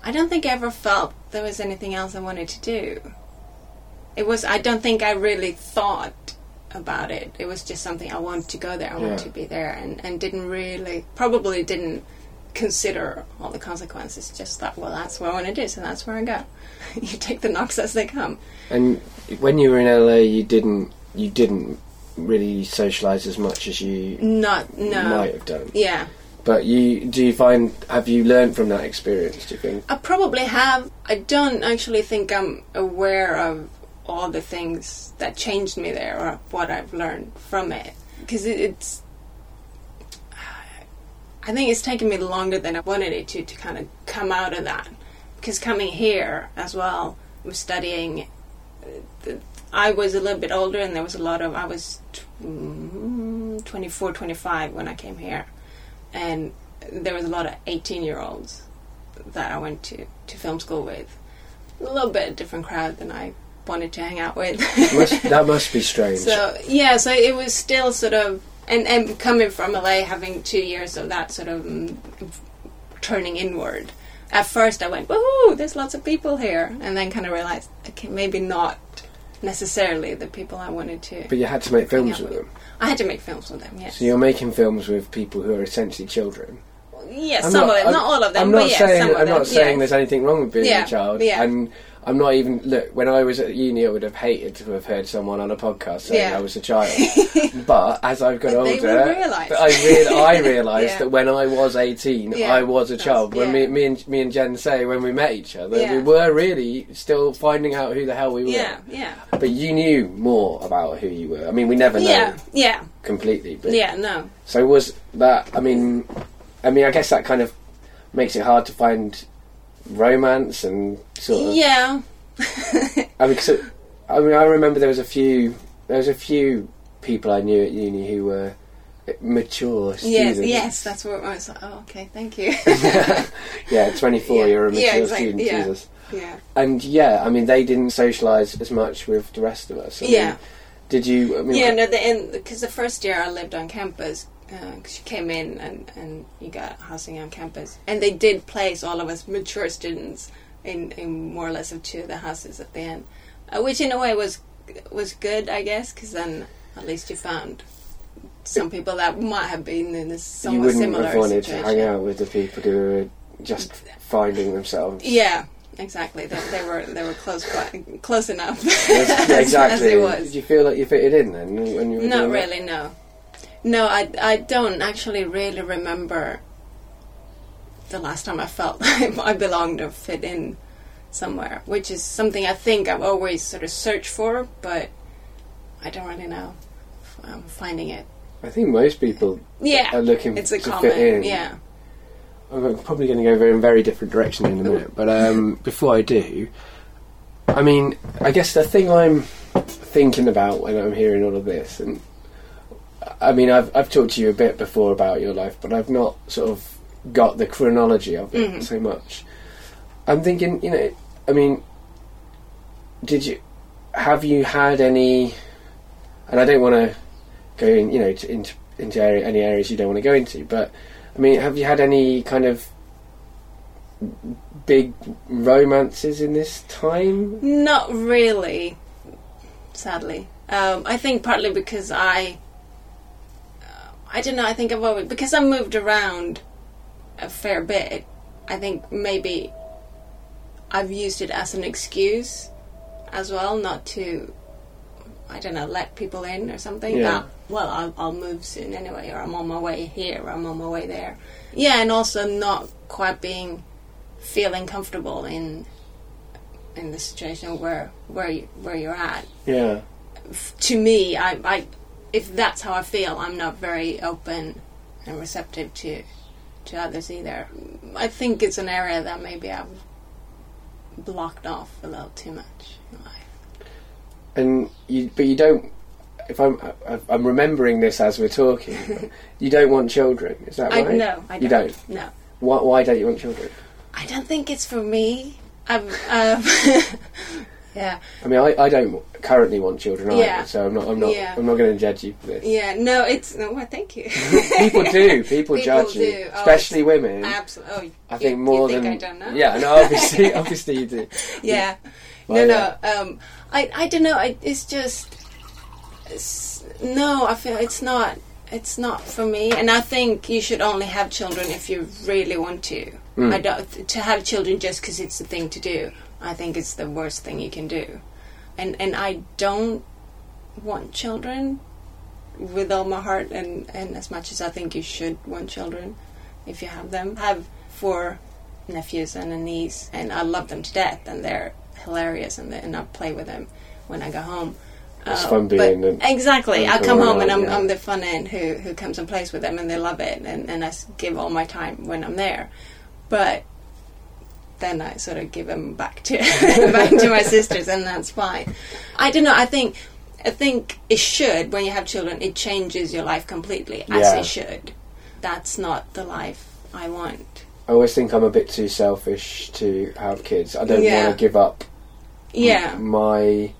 I don't think I ever felt there was anything else I wanted to do. It was. I don't think I really thought about it. It was just something I wanted to go there. I Yeah. wanted to be there, and and didn't really probably didn't consider all the consequences. Just that, well, that's what I want to do, so that's where I go. you take the knocks as they come. and when you were in LA, you didn't you didn't really socialise as much as you Not no. might have done. Yeah. But you do you find have you learned from that experience? Do you think? I probably have. I don't actually think I'm aware of all the things that changed me there or what I've learned from it. Because it, it's. I think it's taken me longer than I wanted it to to kind of come out of that. Because coming here as well, was studying. uh, I was a little bit older, and there was a lot of. I was mm, 24, 25 when I came here. And there was a lot of 18 year olds that I went to, to film school with. A little bit different crowd than I wanted to hang out with. Must, that must be strange. so yeah, so it was still sort of and and coming from LA, having two years of that sort of mm, turning inward. At first, I went, "Woohoo! There's lots of people here," and then kind of realized, okay, maybe not necessarily the people I wanted to. but you had to make films with them. I had to make films with them. Yes. So you're making films with people who are essentially children. yes, I'm some not- of them, I'm- not all of them. I'm but not yes, saying some of I'm them, not saying yes. there's anything wrong with being Yeah, a child, yeah. and I'm not even look. When I was at uni, I would have hated to have heard someone on a podcast saying Yeah. I was a child. but as I've got But older. I, real, I realised Yeah. that when I was 18, Yeah. I was a child. When me, me and me and Jen say when we met each other, we were really still finding out who the hell we were. Yeah, yeah, But you knew more about who you were. I mean, we never know yeah, yeah, completely, but yeah. No, so was that? I mean, I mean, I guess that kind of makes it hard to find romance and sort of. yeah. I mean, 'cause it- I mean, I remember there was a few. There was a few people I knew at uni who were mature students. yes, yes, that's what I was like. Oh, okay, thank you. yeah, twenty four. Yeah, You're a mature yeah, exactly, student. yeah. Jesus. yeah, And yeah, I mean, they didn't socialise as much with the rest of us. I mean, yeah, Did you? I mean, yeah. No, the because the first year I lived on campus. Because you came in and, and you got housing on campus, and they did place all of us mature students in, in more or less of two of the houses at the end, uh, which in a way was was good, I guess, because then at least you found some people that might have been in a you wouldn't similar have wanted situation. to hang out with the people who were just finding themselves. Yeah, exactly. They, they were they were close by, close enough. Yes, as, yeah, as exactly. it was. Did you feel like you fitted in then when you were Not doing that? really, no. No, I, I don't actually really remember the last time I felt like I belonged or fit in somewhere, which is something I think I've always sort of searched for, but I don't really know if I'm finding it. I think most people Yeah, are looking it's a to common. fit in. Yeah, I'm probably going to go very, in very different direction in a minute, but um, before I do, I mean, I guess the thing I'm thinking about when I'm hearing all of this, and I mean, I've I've talked to you a bit before about your life, but I've not sort of got the chronology of it Mhm. so much. I'm thinking, you know, I mean, did you have you had any? And I don't want to go in, you know, to, into into area, any areas you don't want to go into, but I mean, have you had any kind of big romances in this time? not really. Sadly, um, I think partly because I, I don't know. I think I've always because I moved around a fair bit. I think maybe I've used it as an excuse as well, not to, I don't know, let people in or something. Yeah. That, well, I'll, I'll move soon anyway, or I'm on my way here, or I'm on my way there. Yeah, and also not quite being, feeling comfortable in, in the situation where where you, where you're at. Yeah. F- to me, I, I, if that's how I feel, I'm not very open and receptive to to others either. I think it's an area that maybe I've blocked off a little too much in life. And you, but you don't. If I'm, I- I'm remembering this as we're talking. you don't want children, is that I right? no, I don't. You don't. No, Why, why don't you want children? I don't think it's for me. I've, um, yeah, I mean, I, I don't currently want children either, Yeah. so I'm not. I'm not. Yeah. I'm not going to judge you for this. yeah. No, it's no. Well, thank you. People do. People, People judge you, do. Oh, especially women. Absolutely. Oh, I you- think more you than think I don't know. yeah. No, obviously, obviously you do. yeah. Well, no, no. Um, I, I don't know. I, it's just it's, no. I feel it's not. It's not for me. And I think you should only have children if you really want to. Mm. I don't to have children just because it's the thing to do. I think it's the worst thing you can do. And and I don't want children with all my heart and and as much as I think you should want children if you have them. I have four nephews and a niece, and I love them to death, and they're hilarious, and, they, and I play with them when I go home. It's Uh, fun being exactly. I come home and I'm, yeah. I'm the fun end who who comes and plays with them, and they love it, and, and I give all my time when I'm there. But then I sort of give them back to back to my sisters, and that's fine. I don't know. I think I think it should when you have children. It changes your life completely, as Yeah. it should. That's not the life I want. I always think I'm a bit too selfish to have kids. I don't Yeah. want to give up Yeah. my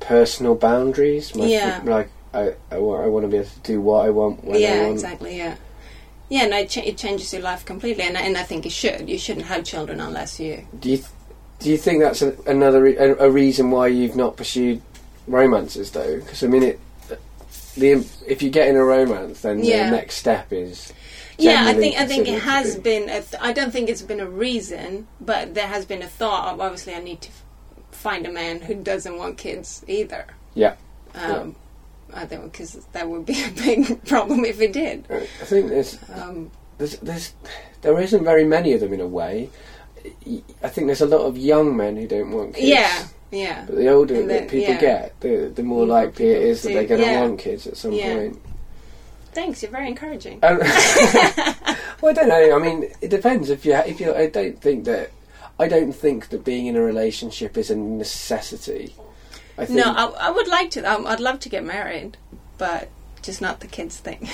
personal boundaries. My, Yeah. Like I, I, want, I want to be able to do what I want when I yeah, want. exactly. Yeah, yeah. No, it, cha- it changes your life completely, and, I- and I think it should. You shouldn't have children unless you. Do you th- do you think that's a, another re- a, a reason why you've not pursued romances though? Because I mean, it the if you get in a romance, then Yeah. the next step is. Yeah, I think I think it has be- been. A th- I don't think it's been a reason, but there has been a thought of obviously I need to f- find a man who doesn't want kids either. Yeah. Um, I think because that would be a big problem if it did. I think there's Um, there's, there's there isn't very many of them in a way. I think there's a lot of young men who don't want kids. yeah, yeah. But the older And that people yeah. get, the the more The likely it is that they're going to yeah. want kids at some Yeah. point. Thanks, you're very encouraging. Um, well, I don't know. I mean, it depends. If you if you, I don't think that. I don't think that being in a relationship is a necessity. I think No, I, I would like to. Um, I'd love to get married, but just not the kids thing.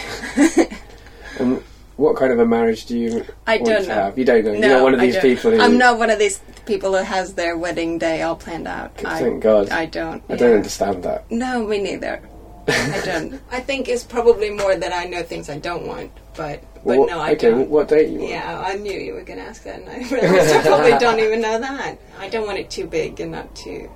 And what kind of a marriage do you I want don't to know. have? You don't know. No, You're not one of I these don't. people who. I'm not one of these people who has their wedding day all planned out. Thank God. I don't. I don't understand that. No, me neither. I don't. I think it's probably more that I know things I don't want, but but Well, no, I okay, don't. what date you want? Yeah, I knew you were going to ask that, and I realized I probably don't even know that. I don't want it too big and not too.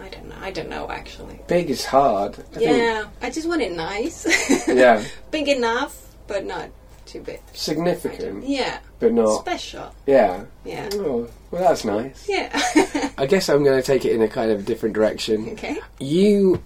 I don't know. I don't know actually. Big is hard. I yeah, I just want it nice. Yeah. big enough, but not too big. Significant, Yeah, but not. special. Yeah. Yeah, Oh, well, that's nice. yeah. I guess I'm going to take it in a kind of different direction. okay. You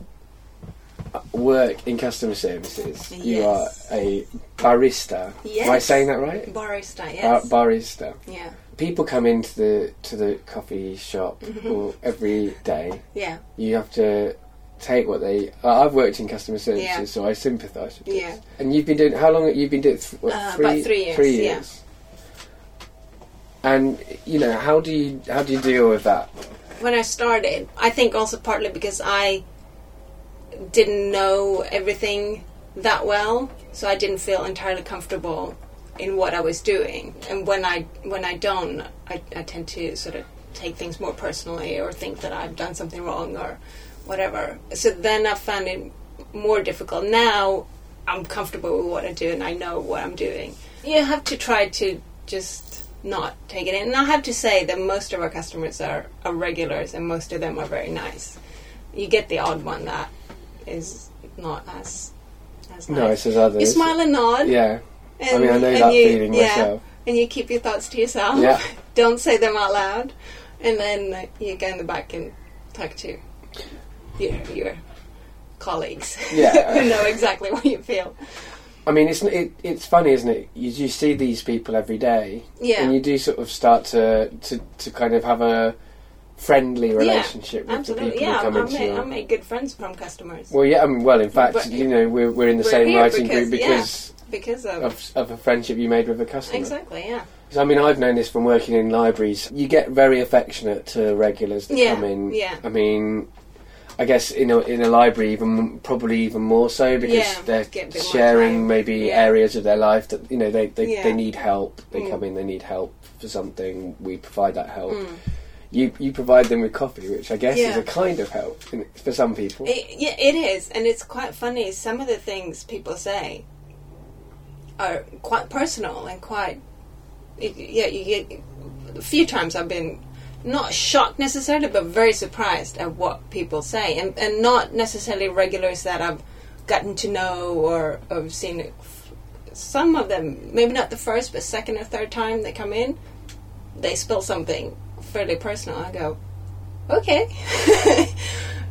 work in customer services. You are a barista. Yes. Am I saying that right? Barista. Uh, Bar- barista. yeah. People come into the to the coffee shop Mm-hmm. every day. Yeah. You have to take what they. uh, I've worked in customer services, Yeah. so I sympathise with this. Yeah. And you've been doing how long? You've been doing th- what, Uh, three, about three years, Three yeah. years. And you know how do you how do you deal with that? when I started, I think also partly because I didn't know everything that well, so I didn't feel entirely comfortable in what I was doing. And when I when I don't, I, I tend to sort of take things more personally or think that I've done something wrong or whatever. So then I found it more difficult. Now I'm comfortable with what I do and I know what I'm doing. You have to try to just not take it in. And I have to say that most of our customers are, are regulars and most of them are very nice. You get the odd one that is not as as nice. Nice as others. You smile and nod. Yeah. And, I mean, I know that you, feeling yeah, myself. And you keep your thoughts to yourself. Yeah. Don't say them out loud. And then you go in the back and talk to your, your colleagues Yeah. who know exactly what you feel. I mean, it's it, it's funny, isn't it? You, you see these people every day, Yeah. and you do sort of start to, to, to kind of have a friendly relationship with the people yeah. who come I into your. I make good friends from customers. Well, yeah, I mean, well, in fact, But- you know, we're, we're in the We're same writing because- group yeah. because because of, of, of a friendship you made with a customer. exactly, yeah. So, I mean, I've known this from working in libraries. You get very affectionate to regulars that Yeah, come in. yeah. I mean, I guess in a in a library, even probably even more so because Yeah, they're get a bit more sharing maybe Yeah. areas of their life that you know they they, Yeah. they need help. They Mm. come in, they need help for something. We provide that help. Mm. You you provide them with coffee, which I guess is a kind of help for some people. It, yeah, it is, and it's quite funny. Some of the things people say are quite personal and quite. Yeah, you get a few times I've been not shocked necessarily, but very surprised at what people say, and and not necessarily regulars that I've gotten to know or have seen. Some of them, maybe not the first, but second or third time they come in, they spill something fairly personal. I go, okay.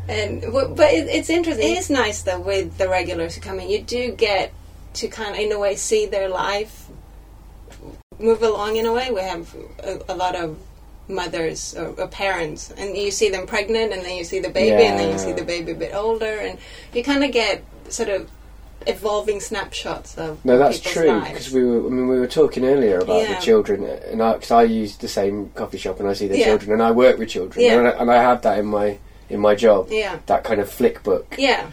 and but it, it's interesting. It is nice though with the regulars who come in. You do get to kind of, in a way, see their life move along. In a way, we have a, a lot of mothers or, or parents, and you see them pregnant, and then you see the baby, and then you see the baby a bit older, and you kind of get sort of evolving snapshots of No, that's true because we were. I mean, we were talking earlier about Yeah. the children, and I because I use the same coffee shop and I see the Yeah. children, and I work with children, Yeah. and, I, and I have that in my in my job. Yeah, That kind of flick book, yeah,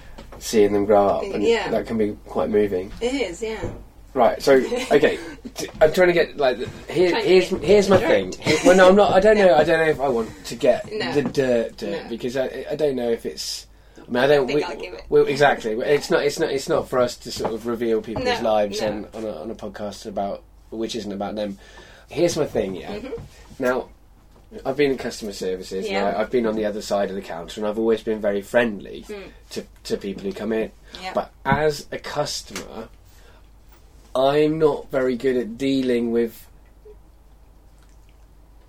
seeing them grow up, and Yeah. that can be quite moving. it is. Yeah, Right. So, okay, t- I'm trying to get like here. Here's here's my thing. Well, no, I'm not. I don't know. I don't know if I want to get No. the dirt, dirt No. because I I don't know if it's. I mean, I don't. think we, I'll give it. well, exactly. It's not. It's not. It's not for us to sort of reveal people's No, lives on on a, on a podcast about which isn't about them. Here's my thing. Yeah. Mhm. Now, I've been in customer services. Yeah. And I, I've been on the other side of the counter, and I've always been very friendly Mm. to to people who come in. yeah. But as a customer, I'm not very good at dealing with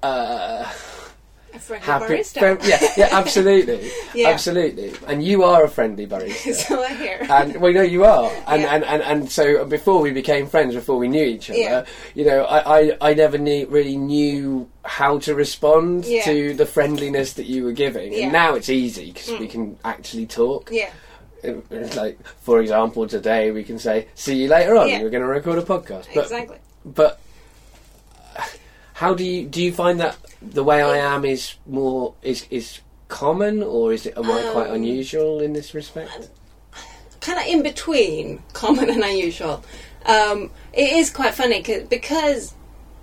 uh, a friendly happy. barista. friend- yeah, yeah, absolutely, Yeah. absolutely. And you are a friendly barista. so I hear. And well, no, you are, and, Yeah. and, and, and so before we became friends, before we knew each other, Yeah. you know, I, I, I never knew, really knew how to respond Yeah. to the friendliness that you were giving. And now it's easy because we Mm. can actually talk. yeah, It's like, for example, today we can say, "See you later on. We're going to record a podcast." But, exactly. but how do you do? You find that the way I am is more is is common, or is it am I quite Um, unusual in this respect? kind of in between common and unusual. Um, it is quite funny because,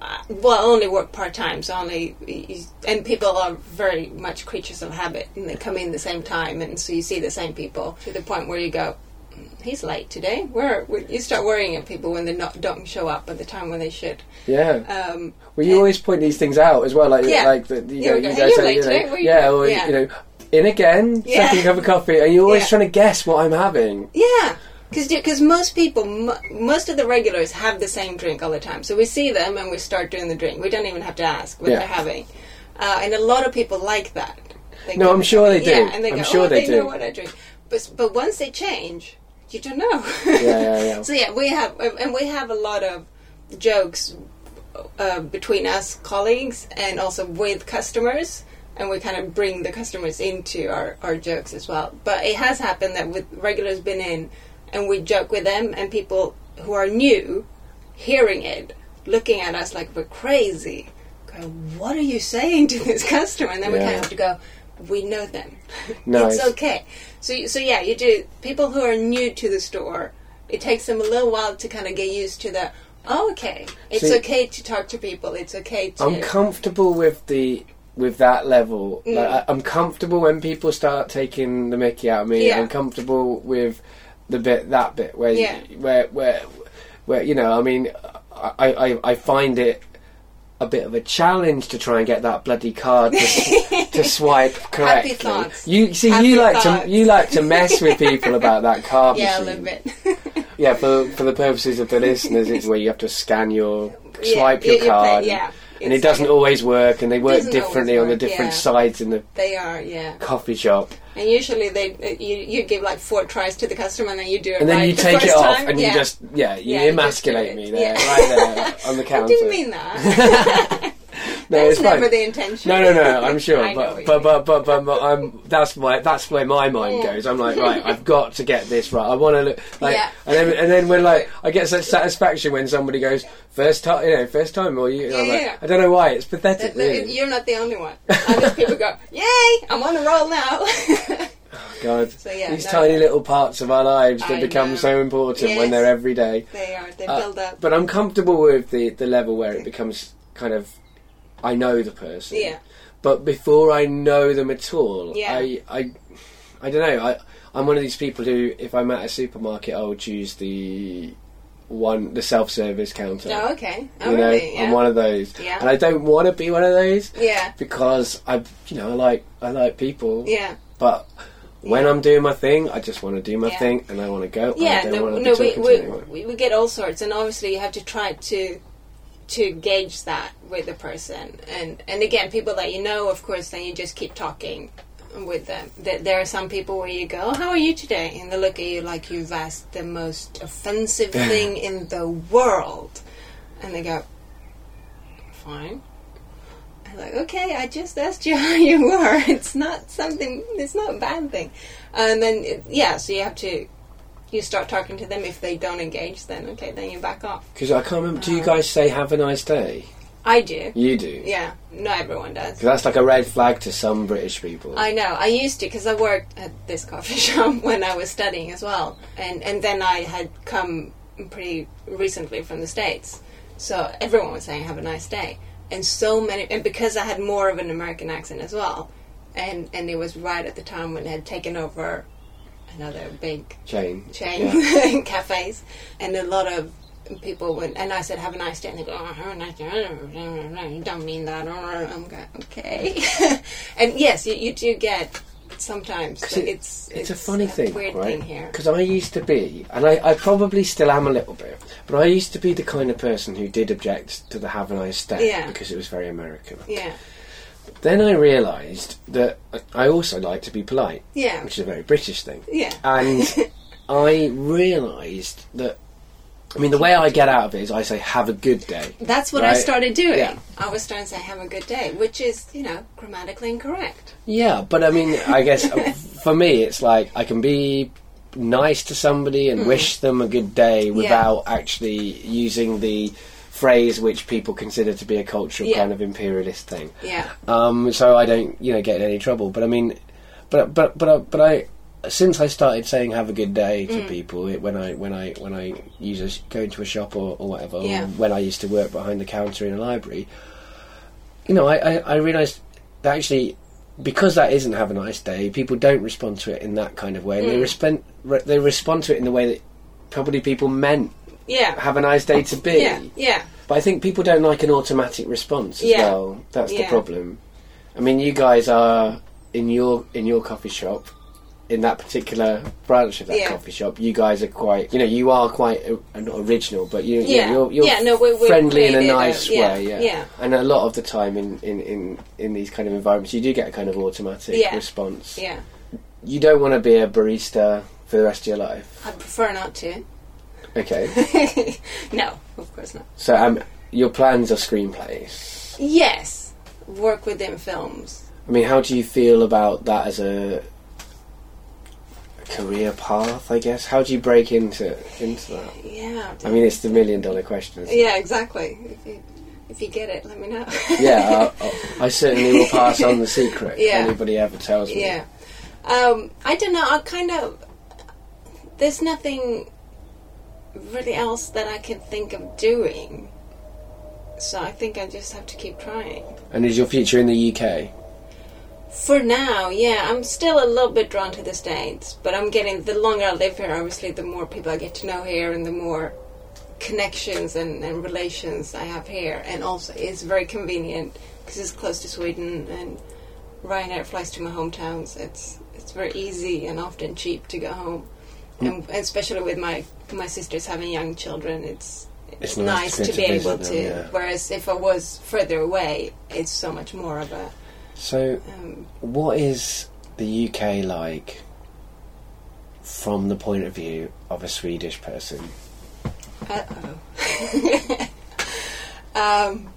uh, well, I only work part time, so only, and people are very much creatures of habit, and they come in the same time, and so you see the same people to the point where you go, "Mm, he's late today. Where you start worrying at people when they not, don't show up at the time when they should. Yeah. Um, Well, you always point these things out as well, like Yeah. like the, you know, you guys say, you know, you yeah, or Yeah. you know, in again, Yeah. second cup of coffee, and you're always Yeah. trying to guess what I'm having. Yeah, because most people, mo most of the regulars have the same drink all the time. So we see them and we start doing the drink. We don't even have to ask what they're having, uh, and a lot of people like that. They No, I'm sure they do. Yeah, and they I'm go, sure oh, they they do." know what I drink. But but once they change, you don't know. Yeah, yeah, yeah. so yeah, we have and we have a lot of jokes uh, between us colleagues and also with customers and we kind of bring the customers into our, our jokes as well but it has happened that with regulars been in and we joke with them and people who are new hearing it looking at us like we're crazy going what are you saying to this customer and then we kind of have to go we know them Nice. it's okay so so yeah you do people who are new to the store it takes them a little while to kind of get used to the oh okay it's See- okay to talk to people it's okay to I'm comfortable with the with that level. Mm. Like, I, I'm comfortable when people start taking the Mickey out of me. Yeah. I'm comfortable with the bit that bit where Yeah. where where where you know. I mean, I, I I find it a bit of a challenge to try and get that bloody card to, to swipe correctly. You see, Happy you like thoughts. to you like to mess with people about that card yeah a little bit Yeah, for for the purposes of the listeners, it's where you have to scan your Yeah, swipe you- your you pay- card. yeah and it doesn't always work, and they work differently on the different yeah. sides in the They are, yeah. coffee shop. And usually they you you give like four tries to the customer, and then you do it And then right you the take it off, time. and yeah. you just yeah, you Yeah, you just do emasculate me there, Yeah. right there on the counter. I didn't mean that. no, That's it's fine. never the intention. No, no, no. I'm sure, know but but, but but but I'm that's my that's where my mind Yeah. goes. I'm like, right, I've got to get this right. I want to look like, Yeah. and then and then when like I get such satisfaction when somebody goes first time, you know, first time, or you. Yeah, like, yeah. I don't know why it's Th- pathetic. th- Really. You're not the only one. Just people go, "Yay! I'm on a roll now." God, So, yeah, these no, tiny no. little parts of our lives that I become know. so important when they're every day. they are. They Uh, build up. But I'm comfortable with the the level where it becomes kind of I know the person. yeah. But before I know them at all, Yeah. I, I, I don't know. I, I'm one of these people who, if I'm at a supermarket, I will choose the one, the self-service counter. Oh, okay. Oh, you know, really? Yeah. I'm one of those, Yeah. and I don't want to be one of those yeah. because I, you know, I like I like people, Yeah. but. When Yeah. I'm doing my thing, I just want to do my Yeah. thing, and I want to go. Yeah. don't No, no be we, we we get all sorts, and obviously you have to try to to gauge that with the person. And and again, people that you know, of course, then you just keep talking with them. There, there are some people where you go, oh, "How are you today?" and they look at you like you've asked the most offensive thing in the world, and they go, "Fine." I'm like, okay, I just asked you how you were. It's not something. It's not a bad thing. And then, yeah, so you have to. You start talking to them. If they don't engage, then okay, then you back off. Because I can't remember. Do you Uh, guys say "Have a nice day"? I do. You do. Yeah, not everyone does. 'Cause that's like a red flag to some British people. I know. I used to because I worked at this coffee shop when I was studying as well, and and then I had come pretty recently from the states, so everyone was saying "Have a nice day," and so many, and because I had more of an American accent as well, and and it was right at the time when it had taken over another big Chain. chain Yeah. cafes, and a lot of people went. And I said, "Have a nice day," and they go, oh, "Have a nice day." You don't mean that. I'm going, okay. and yes, you, you do get sometimes. it- it's It's a funny thing, weird right? thing here. Because I used to be, and I, I probably still am a little bit, but I used to be the kind of person who did object to the "Have a nice day" Yeah. because it was very American. Yeah, Then I realised that I also like to be polite, yeah, which is a very British thing, yeah, and I realised that. I mean, the way I get out of it is I say "Have a good day." That's what I started doing. Yeah. I was starting to say "Have a good day," which is you know grammatically incorrect. Yeah, but I mean, I guess uh, for me, it's like I can be nice to somebody and wish them a good day without actually using the phrase which people consider to be a cultural Yeah. kind of imperialist thing. Yeah, Um, so I don't, you know, get in any trouble. But I mean, but but but I- but I. Since I started saying "Have a good day" Mm. to people it, when I when I when I use a, go into a shop or, or whatever, Yeah. or when I used to work behind the counter in a library, you know, I, I, I realised that actually because that isn't have a nice day, people don't respond to it in that kind of way. And They Mm. respond re- they respond to it in the way that probably people meant yeah, have a nice day to be. yeah, yeah. But I think people don't like an automatic response as Yeah. well. That's the Yeah. problem. I mean, you guys are in your in your coffee shop. In that particular branch of that Yeah. coffee shop, you guys are quite, you know, you are quite uh, not original, but you, Yeah. you're, you're Yeah, no, we- we friendly in a a- nice yeah, way, yeah. yeah. And a lot of the time in, in, in, in these kind of environments, you do get a kind of automatic Yeah. response. Yeah, You don't want to be a barista for the rest of your life. I prefer not to. Okay. no, of course not. so um, your plans are screenplays. Yes, work within films. I mean, how do you feel about that as a, a career path? I guess. How do you break into into that? Yeah. I mean, it's the million dollar question. Isn't it? yeah, exactly. If you, if you get it, let me know. Yeah, I, I certainly will pass on the secret Yeah. if anybody ever tells me. yeah. Um, I don't know. I kind of. There's nothing really else that I can think of doing. So I think I just have to keep trying. And is your future in the UK? For now, yeah, I'm still a little bit drawn to the States, but I'm getting the longer I live here, obviously, the more people I get to know here and the more connections and, and relations I have here. And also, it's very convenient because it's close to Sweden and Ryanair flies to my hometowns. It's it's very easy and often cheap to go home, hmm. and especially with my my sisters having young children, it's it's, It's nice nice to be able to to. them, yeah. Whereas if I was further away, it's so much more of a. So, Um, what is the UK like from the point of view of a Swedish person? uh oh. um,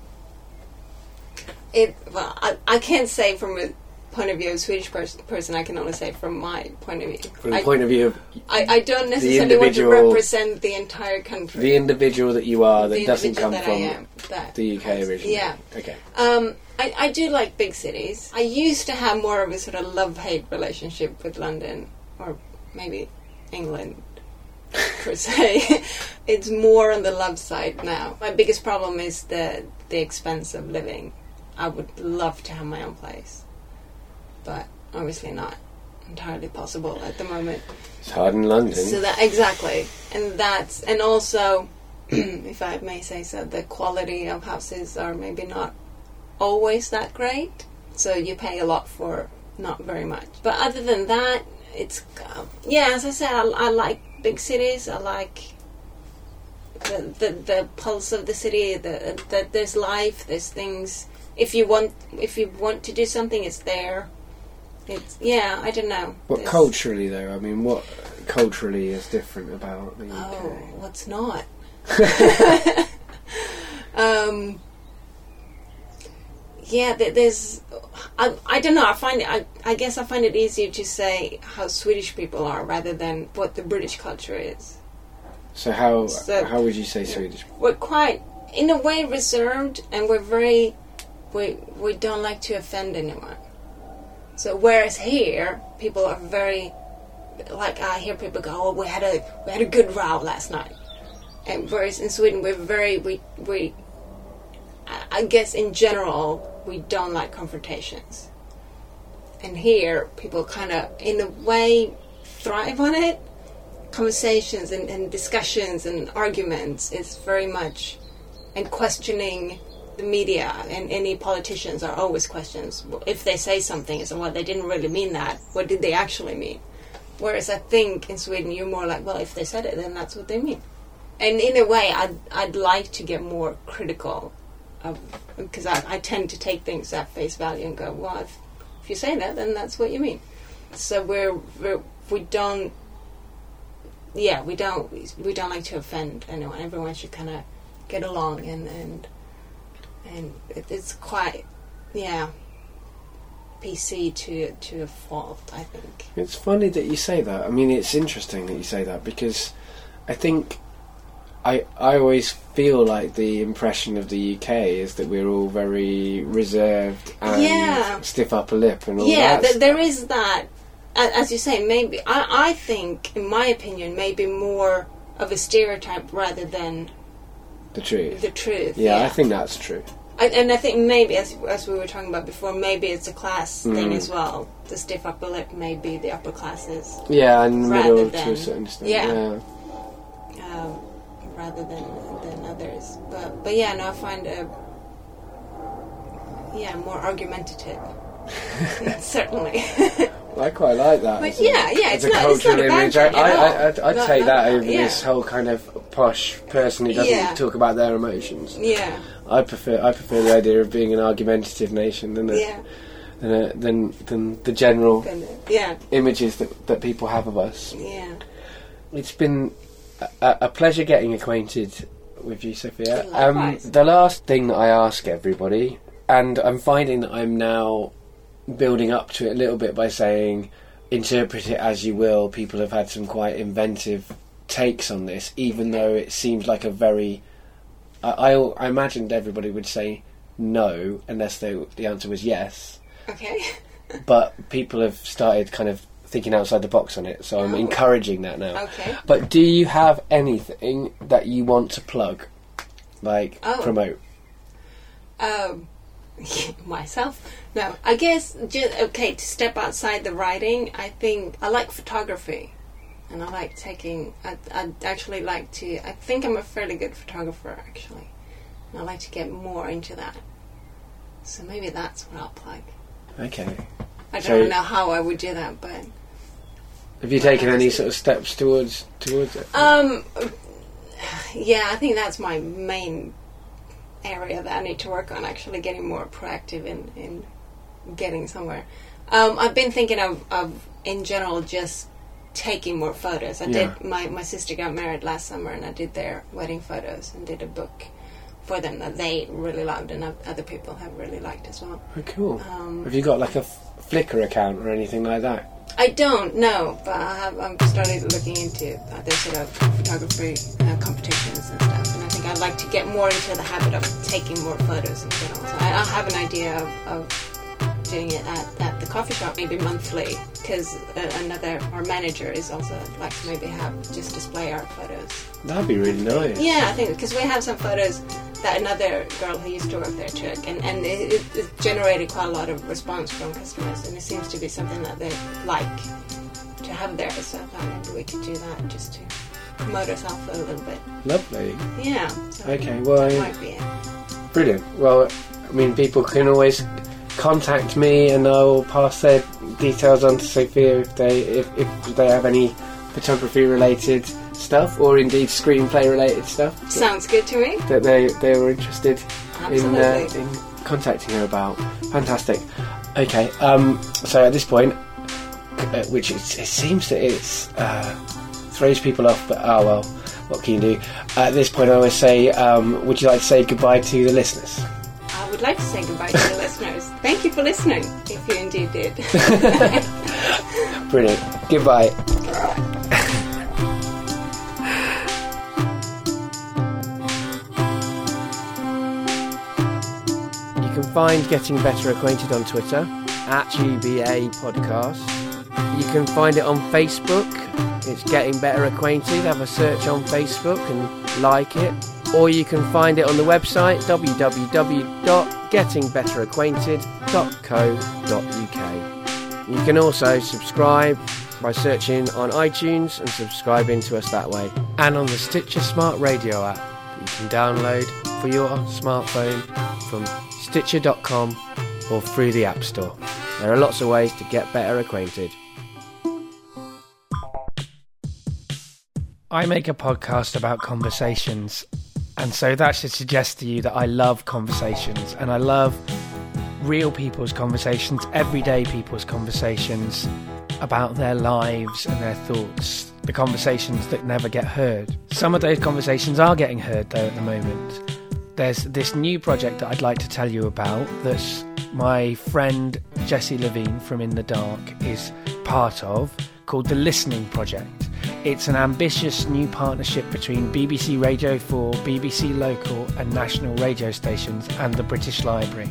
it. Well, I, I can't say from a point of view of Swedish pers- person. I can only say from my point of view. From the I, point of view of I, I don't necessarily want to represent the entire country. the individual that you are that doesn't come that from am, that the UK originally. Yeah. Okay. Um, I, I do like big cities. I used to have more of a sort of love hate relationship with London, or maybe England per se. it's more on the love side now. My biggest problem is the the expense of living. I would love to have my own place, but obviously not entirely possible at the moment. It's hard in London. So that exactly, and that's and also, if I may say so, the quality of houses are maybe not always that great. So you pay a lot for not very much. But other than that, it's um, yeah. As I said, I, I like big cities. I like the, the the pulse of the city. The that there's life. There's things. If you want, if you want to do something, it's there. It's yeah. I don't know. But culturally, though, I mean, what culturally is different about the UK? Oh, what's not? um, yeah, there's. I, I don't know. I find it. I, I guess I find it easier to say how Swedish people are rather than what the British culture is. So how So- how would you say Swedish? We're quite, in a way, reserved, and we're very. We we don't like to offend anyone. So whereas here, people are very. Like I hear people go, "Oh, we had a we had a good row last night," and whereas in Sweden we're very we we. I- guess in general we don't like confrontations, and here people kind of in a way thrive on it. Conversations and, and discussions and arguments is very much, and questioning the media and any politicians are always questions. If they say something, it's well they didn't really mean that. What did they actually mean? Whereas I think in Sweden you're more like, well, if they said it, then that's what they mean. And in a way, I'd I'd like to get more critical, because I, I tend to take things at face value and go, well, if, if you say that, then that's what you mean. So we're, we're we don't. Yeah, we don't we don't like to offend anyone. Everyone should kind of get along and and and it, it's quite yeah PC to to a fault. I think. It's funny that you say that. I mean, it's interesting that you say that because I think I I always feel like the impression of the UK is that we're all very reserved and Yeah. stiff upper lip and all yeah, that. th- there is that. As you say, maybe I, I think, in my opinion, maybe more of a stereotype rather than the truth. the truth. yeah, I think that's true. I, and I think maybe, as as we were talking about before, maybe it's a class thing Mm. as well. The stiff upper lip, maybe the upper classes, Yeah, and middle to a certain extent. yeah. yeah. um, rather than than others. But but yeah, no, I find a yeah more argumentative. Certainly. I quite like that. But yeah, yeah, it's not- it's not a bad I, thing I, I. I'd, I'd take that over yeah. this whole kind of posh person who doesn't Yeah. talk about their emotions. yeah, I prefer I prefer the idea of being an argumentative nation than a, yeah, than, a, than than the general yeah, images that that people have of us. yeah. It's been a, a pleasure getting acquainted with you, Sophia. Um, the last thing that I ask everybody, and I'm finding that I'm now building up to it a little bit by saying, interpret it as you will. People have had some quite inventive takes on this, even though it seems like a very. I, I, I imagined everybody would say no unless they, the answer was yes Okay. but people have started kind of thinking outside the box on it, so I'm Oh. encouraging that now. Okay. But do you have anything that you want to plug, like Oh. promote? Um, myself. No, I guess just okay to step outside the writing. I think I like photography, and I like taking. I I actually like to. I think I'm a fairly good photographer actually, and I like to get more into that. So maybe that's what I'll plug. Okay. I don't So- know how I would do that, but Have you taken any sort of steps towards towards it? um, yeah, I think that's my main area that I need to work on. Actually, getting more proactive in in getting somewhere. Um, I've been thinking of, of in general just taking more photos. I Yeah. did my my sister got married last summer, and I did their wedding photos and did a book for them that they really loved, and other people have really liked as well. Oh, cool. Um, Have you got like a F- Flickr account or anything like that? I don't know, but I have. I'm started looking into other sort of photography uh, competitions and stuff, and I'd like to get more into the habit of taking more photos in general. So I, I have an idea of, of doing it at, at the coffee shop, maybe monthly, because uh, another our manager is also like to maybe have just display our photos. That'd be really nice. Yeah, I think because we have some photos that another girl who used to work there took, and, and it, it, it generated quite a lot of response from customers, and it seems to be something that they like to have there. So I thought maybe we could do that just to promote ourselves a little bit. Lovely. Yeah. So Okay, well, that I- might be it. Brilliant. Well, I mean, people can always contact me, and I will pass their details on to Sophia if they if, if they have any photography related stuff, or indeed screenplay related stuff Sounds good to me. that they they were interested in, uh, in contacting her about. Fantastic. Okay. Um. So at this point, uh, which it, it seems that it's uh, throws people off, but oh well. What can you do? At this point, I always say, um, would you like to say goodbye to the listeners? I would like to say goodbye to the listeners. Thank you for listening, if you indeed did. Brilliant. Goodbye. You can find Getting Better Acquainted on Twitter at GBA Podcast. You can find it on Facebook. It's Getting Better Acquainted. Have a search on Facebook and like it. Or you can find it on the website www.gettingbetteracquainted.co.uk. You can also subscribe by searching on iTunes and subscribing to us that way. And on the Stitcher Smart Radio app that you can download for your smartphone from Stitcher.com or through the App Store. There are lots of ways to get better acquainted. I make a podcast about conversations, and so that should suggest to you that I love conversations and I love real people's conversations, everyday people's conversations about their lives and their thoughts, the conversations that never get heard. Some of those conversations are getting heard though at the moment. There's this new project that I'd like to tell you about that's my friend Jesse Levine from In the Dark is part of called the Listening Project. It's an ambitious new partnership between BBC Radio 4, BBC Local, and national radio stations and the British Library.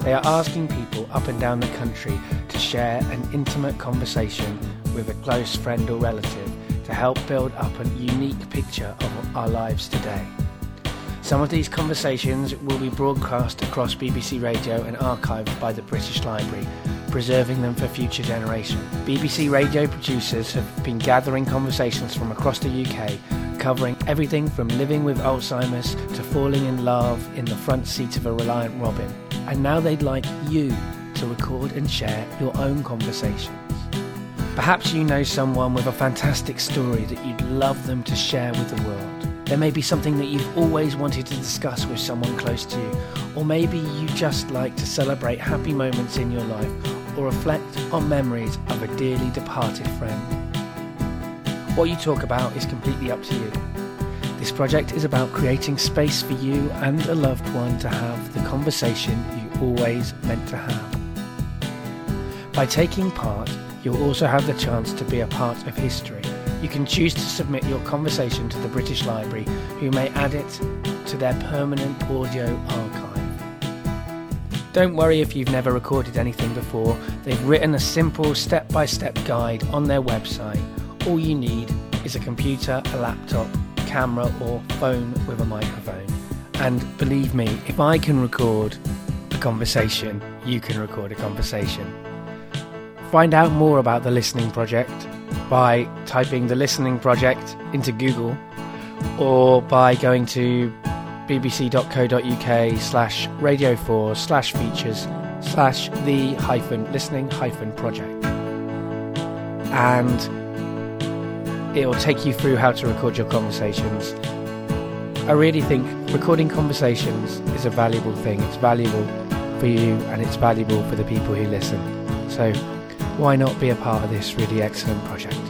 They are asking people up and down the country to share an intimate conversation with a close friend or relative to help build up a unique picture of our lives today. Some of these conversations will be broadcast across BBC Radio and archived by the British Library, preserving them for future generations. BBC Radio producers have been gathering conversations from across the UK, covering everything from living with Alzheimer's to falling in love in the front seat of a Reliant Robin. And now they'd like you to record and share your own conversations. Perhaps you know someone with a fantastic story that you'd love them to share with the world. There may be something that you've always wanted to discuss with someone close to you, or maybe you just like to celebrate happy moments in your life or reflect on memories of a dearly departed friend. What you talk about is completely up to you. This project is about creating space for you and a loved one to have the conversation you always meant to have. By taking part, you'll also have the chance to be a part of history. You can choose to submit your conversation to the British Library, who may add it to their permanent audio archive. Don't worry if you've never recorded anything before, they've written a simple step by step guide on their website. All you need is a computer, a laptop, camera, or phone with a microphone. And believe me, if I can record a conversation, you can record a conversation. Find out more about the Listening Project by typing the Listening Project into Google or by going to bbc.co.uk slash radio 4 slash features slash the hyphen listening hyphen project. And it will take you through how to record your conversations I really think recording conversations is a valuable thing. It's valuable for you and it's valuable for the people who listen. So why not be a part of this really excellent project?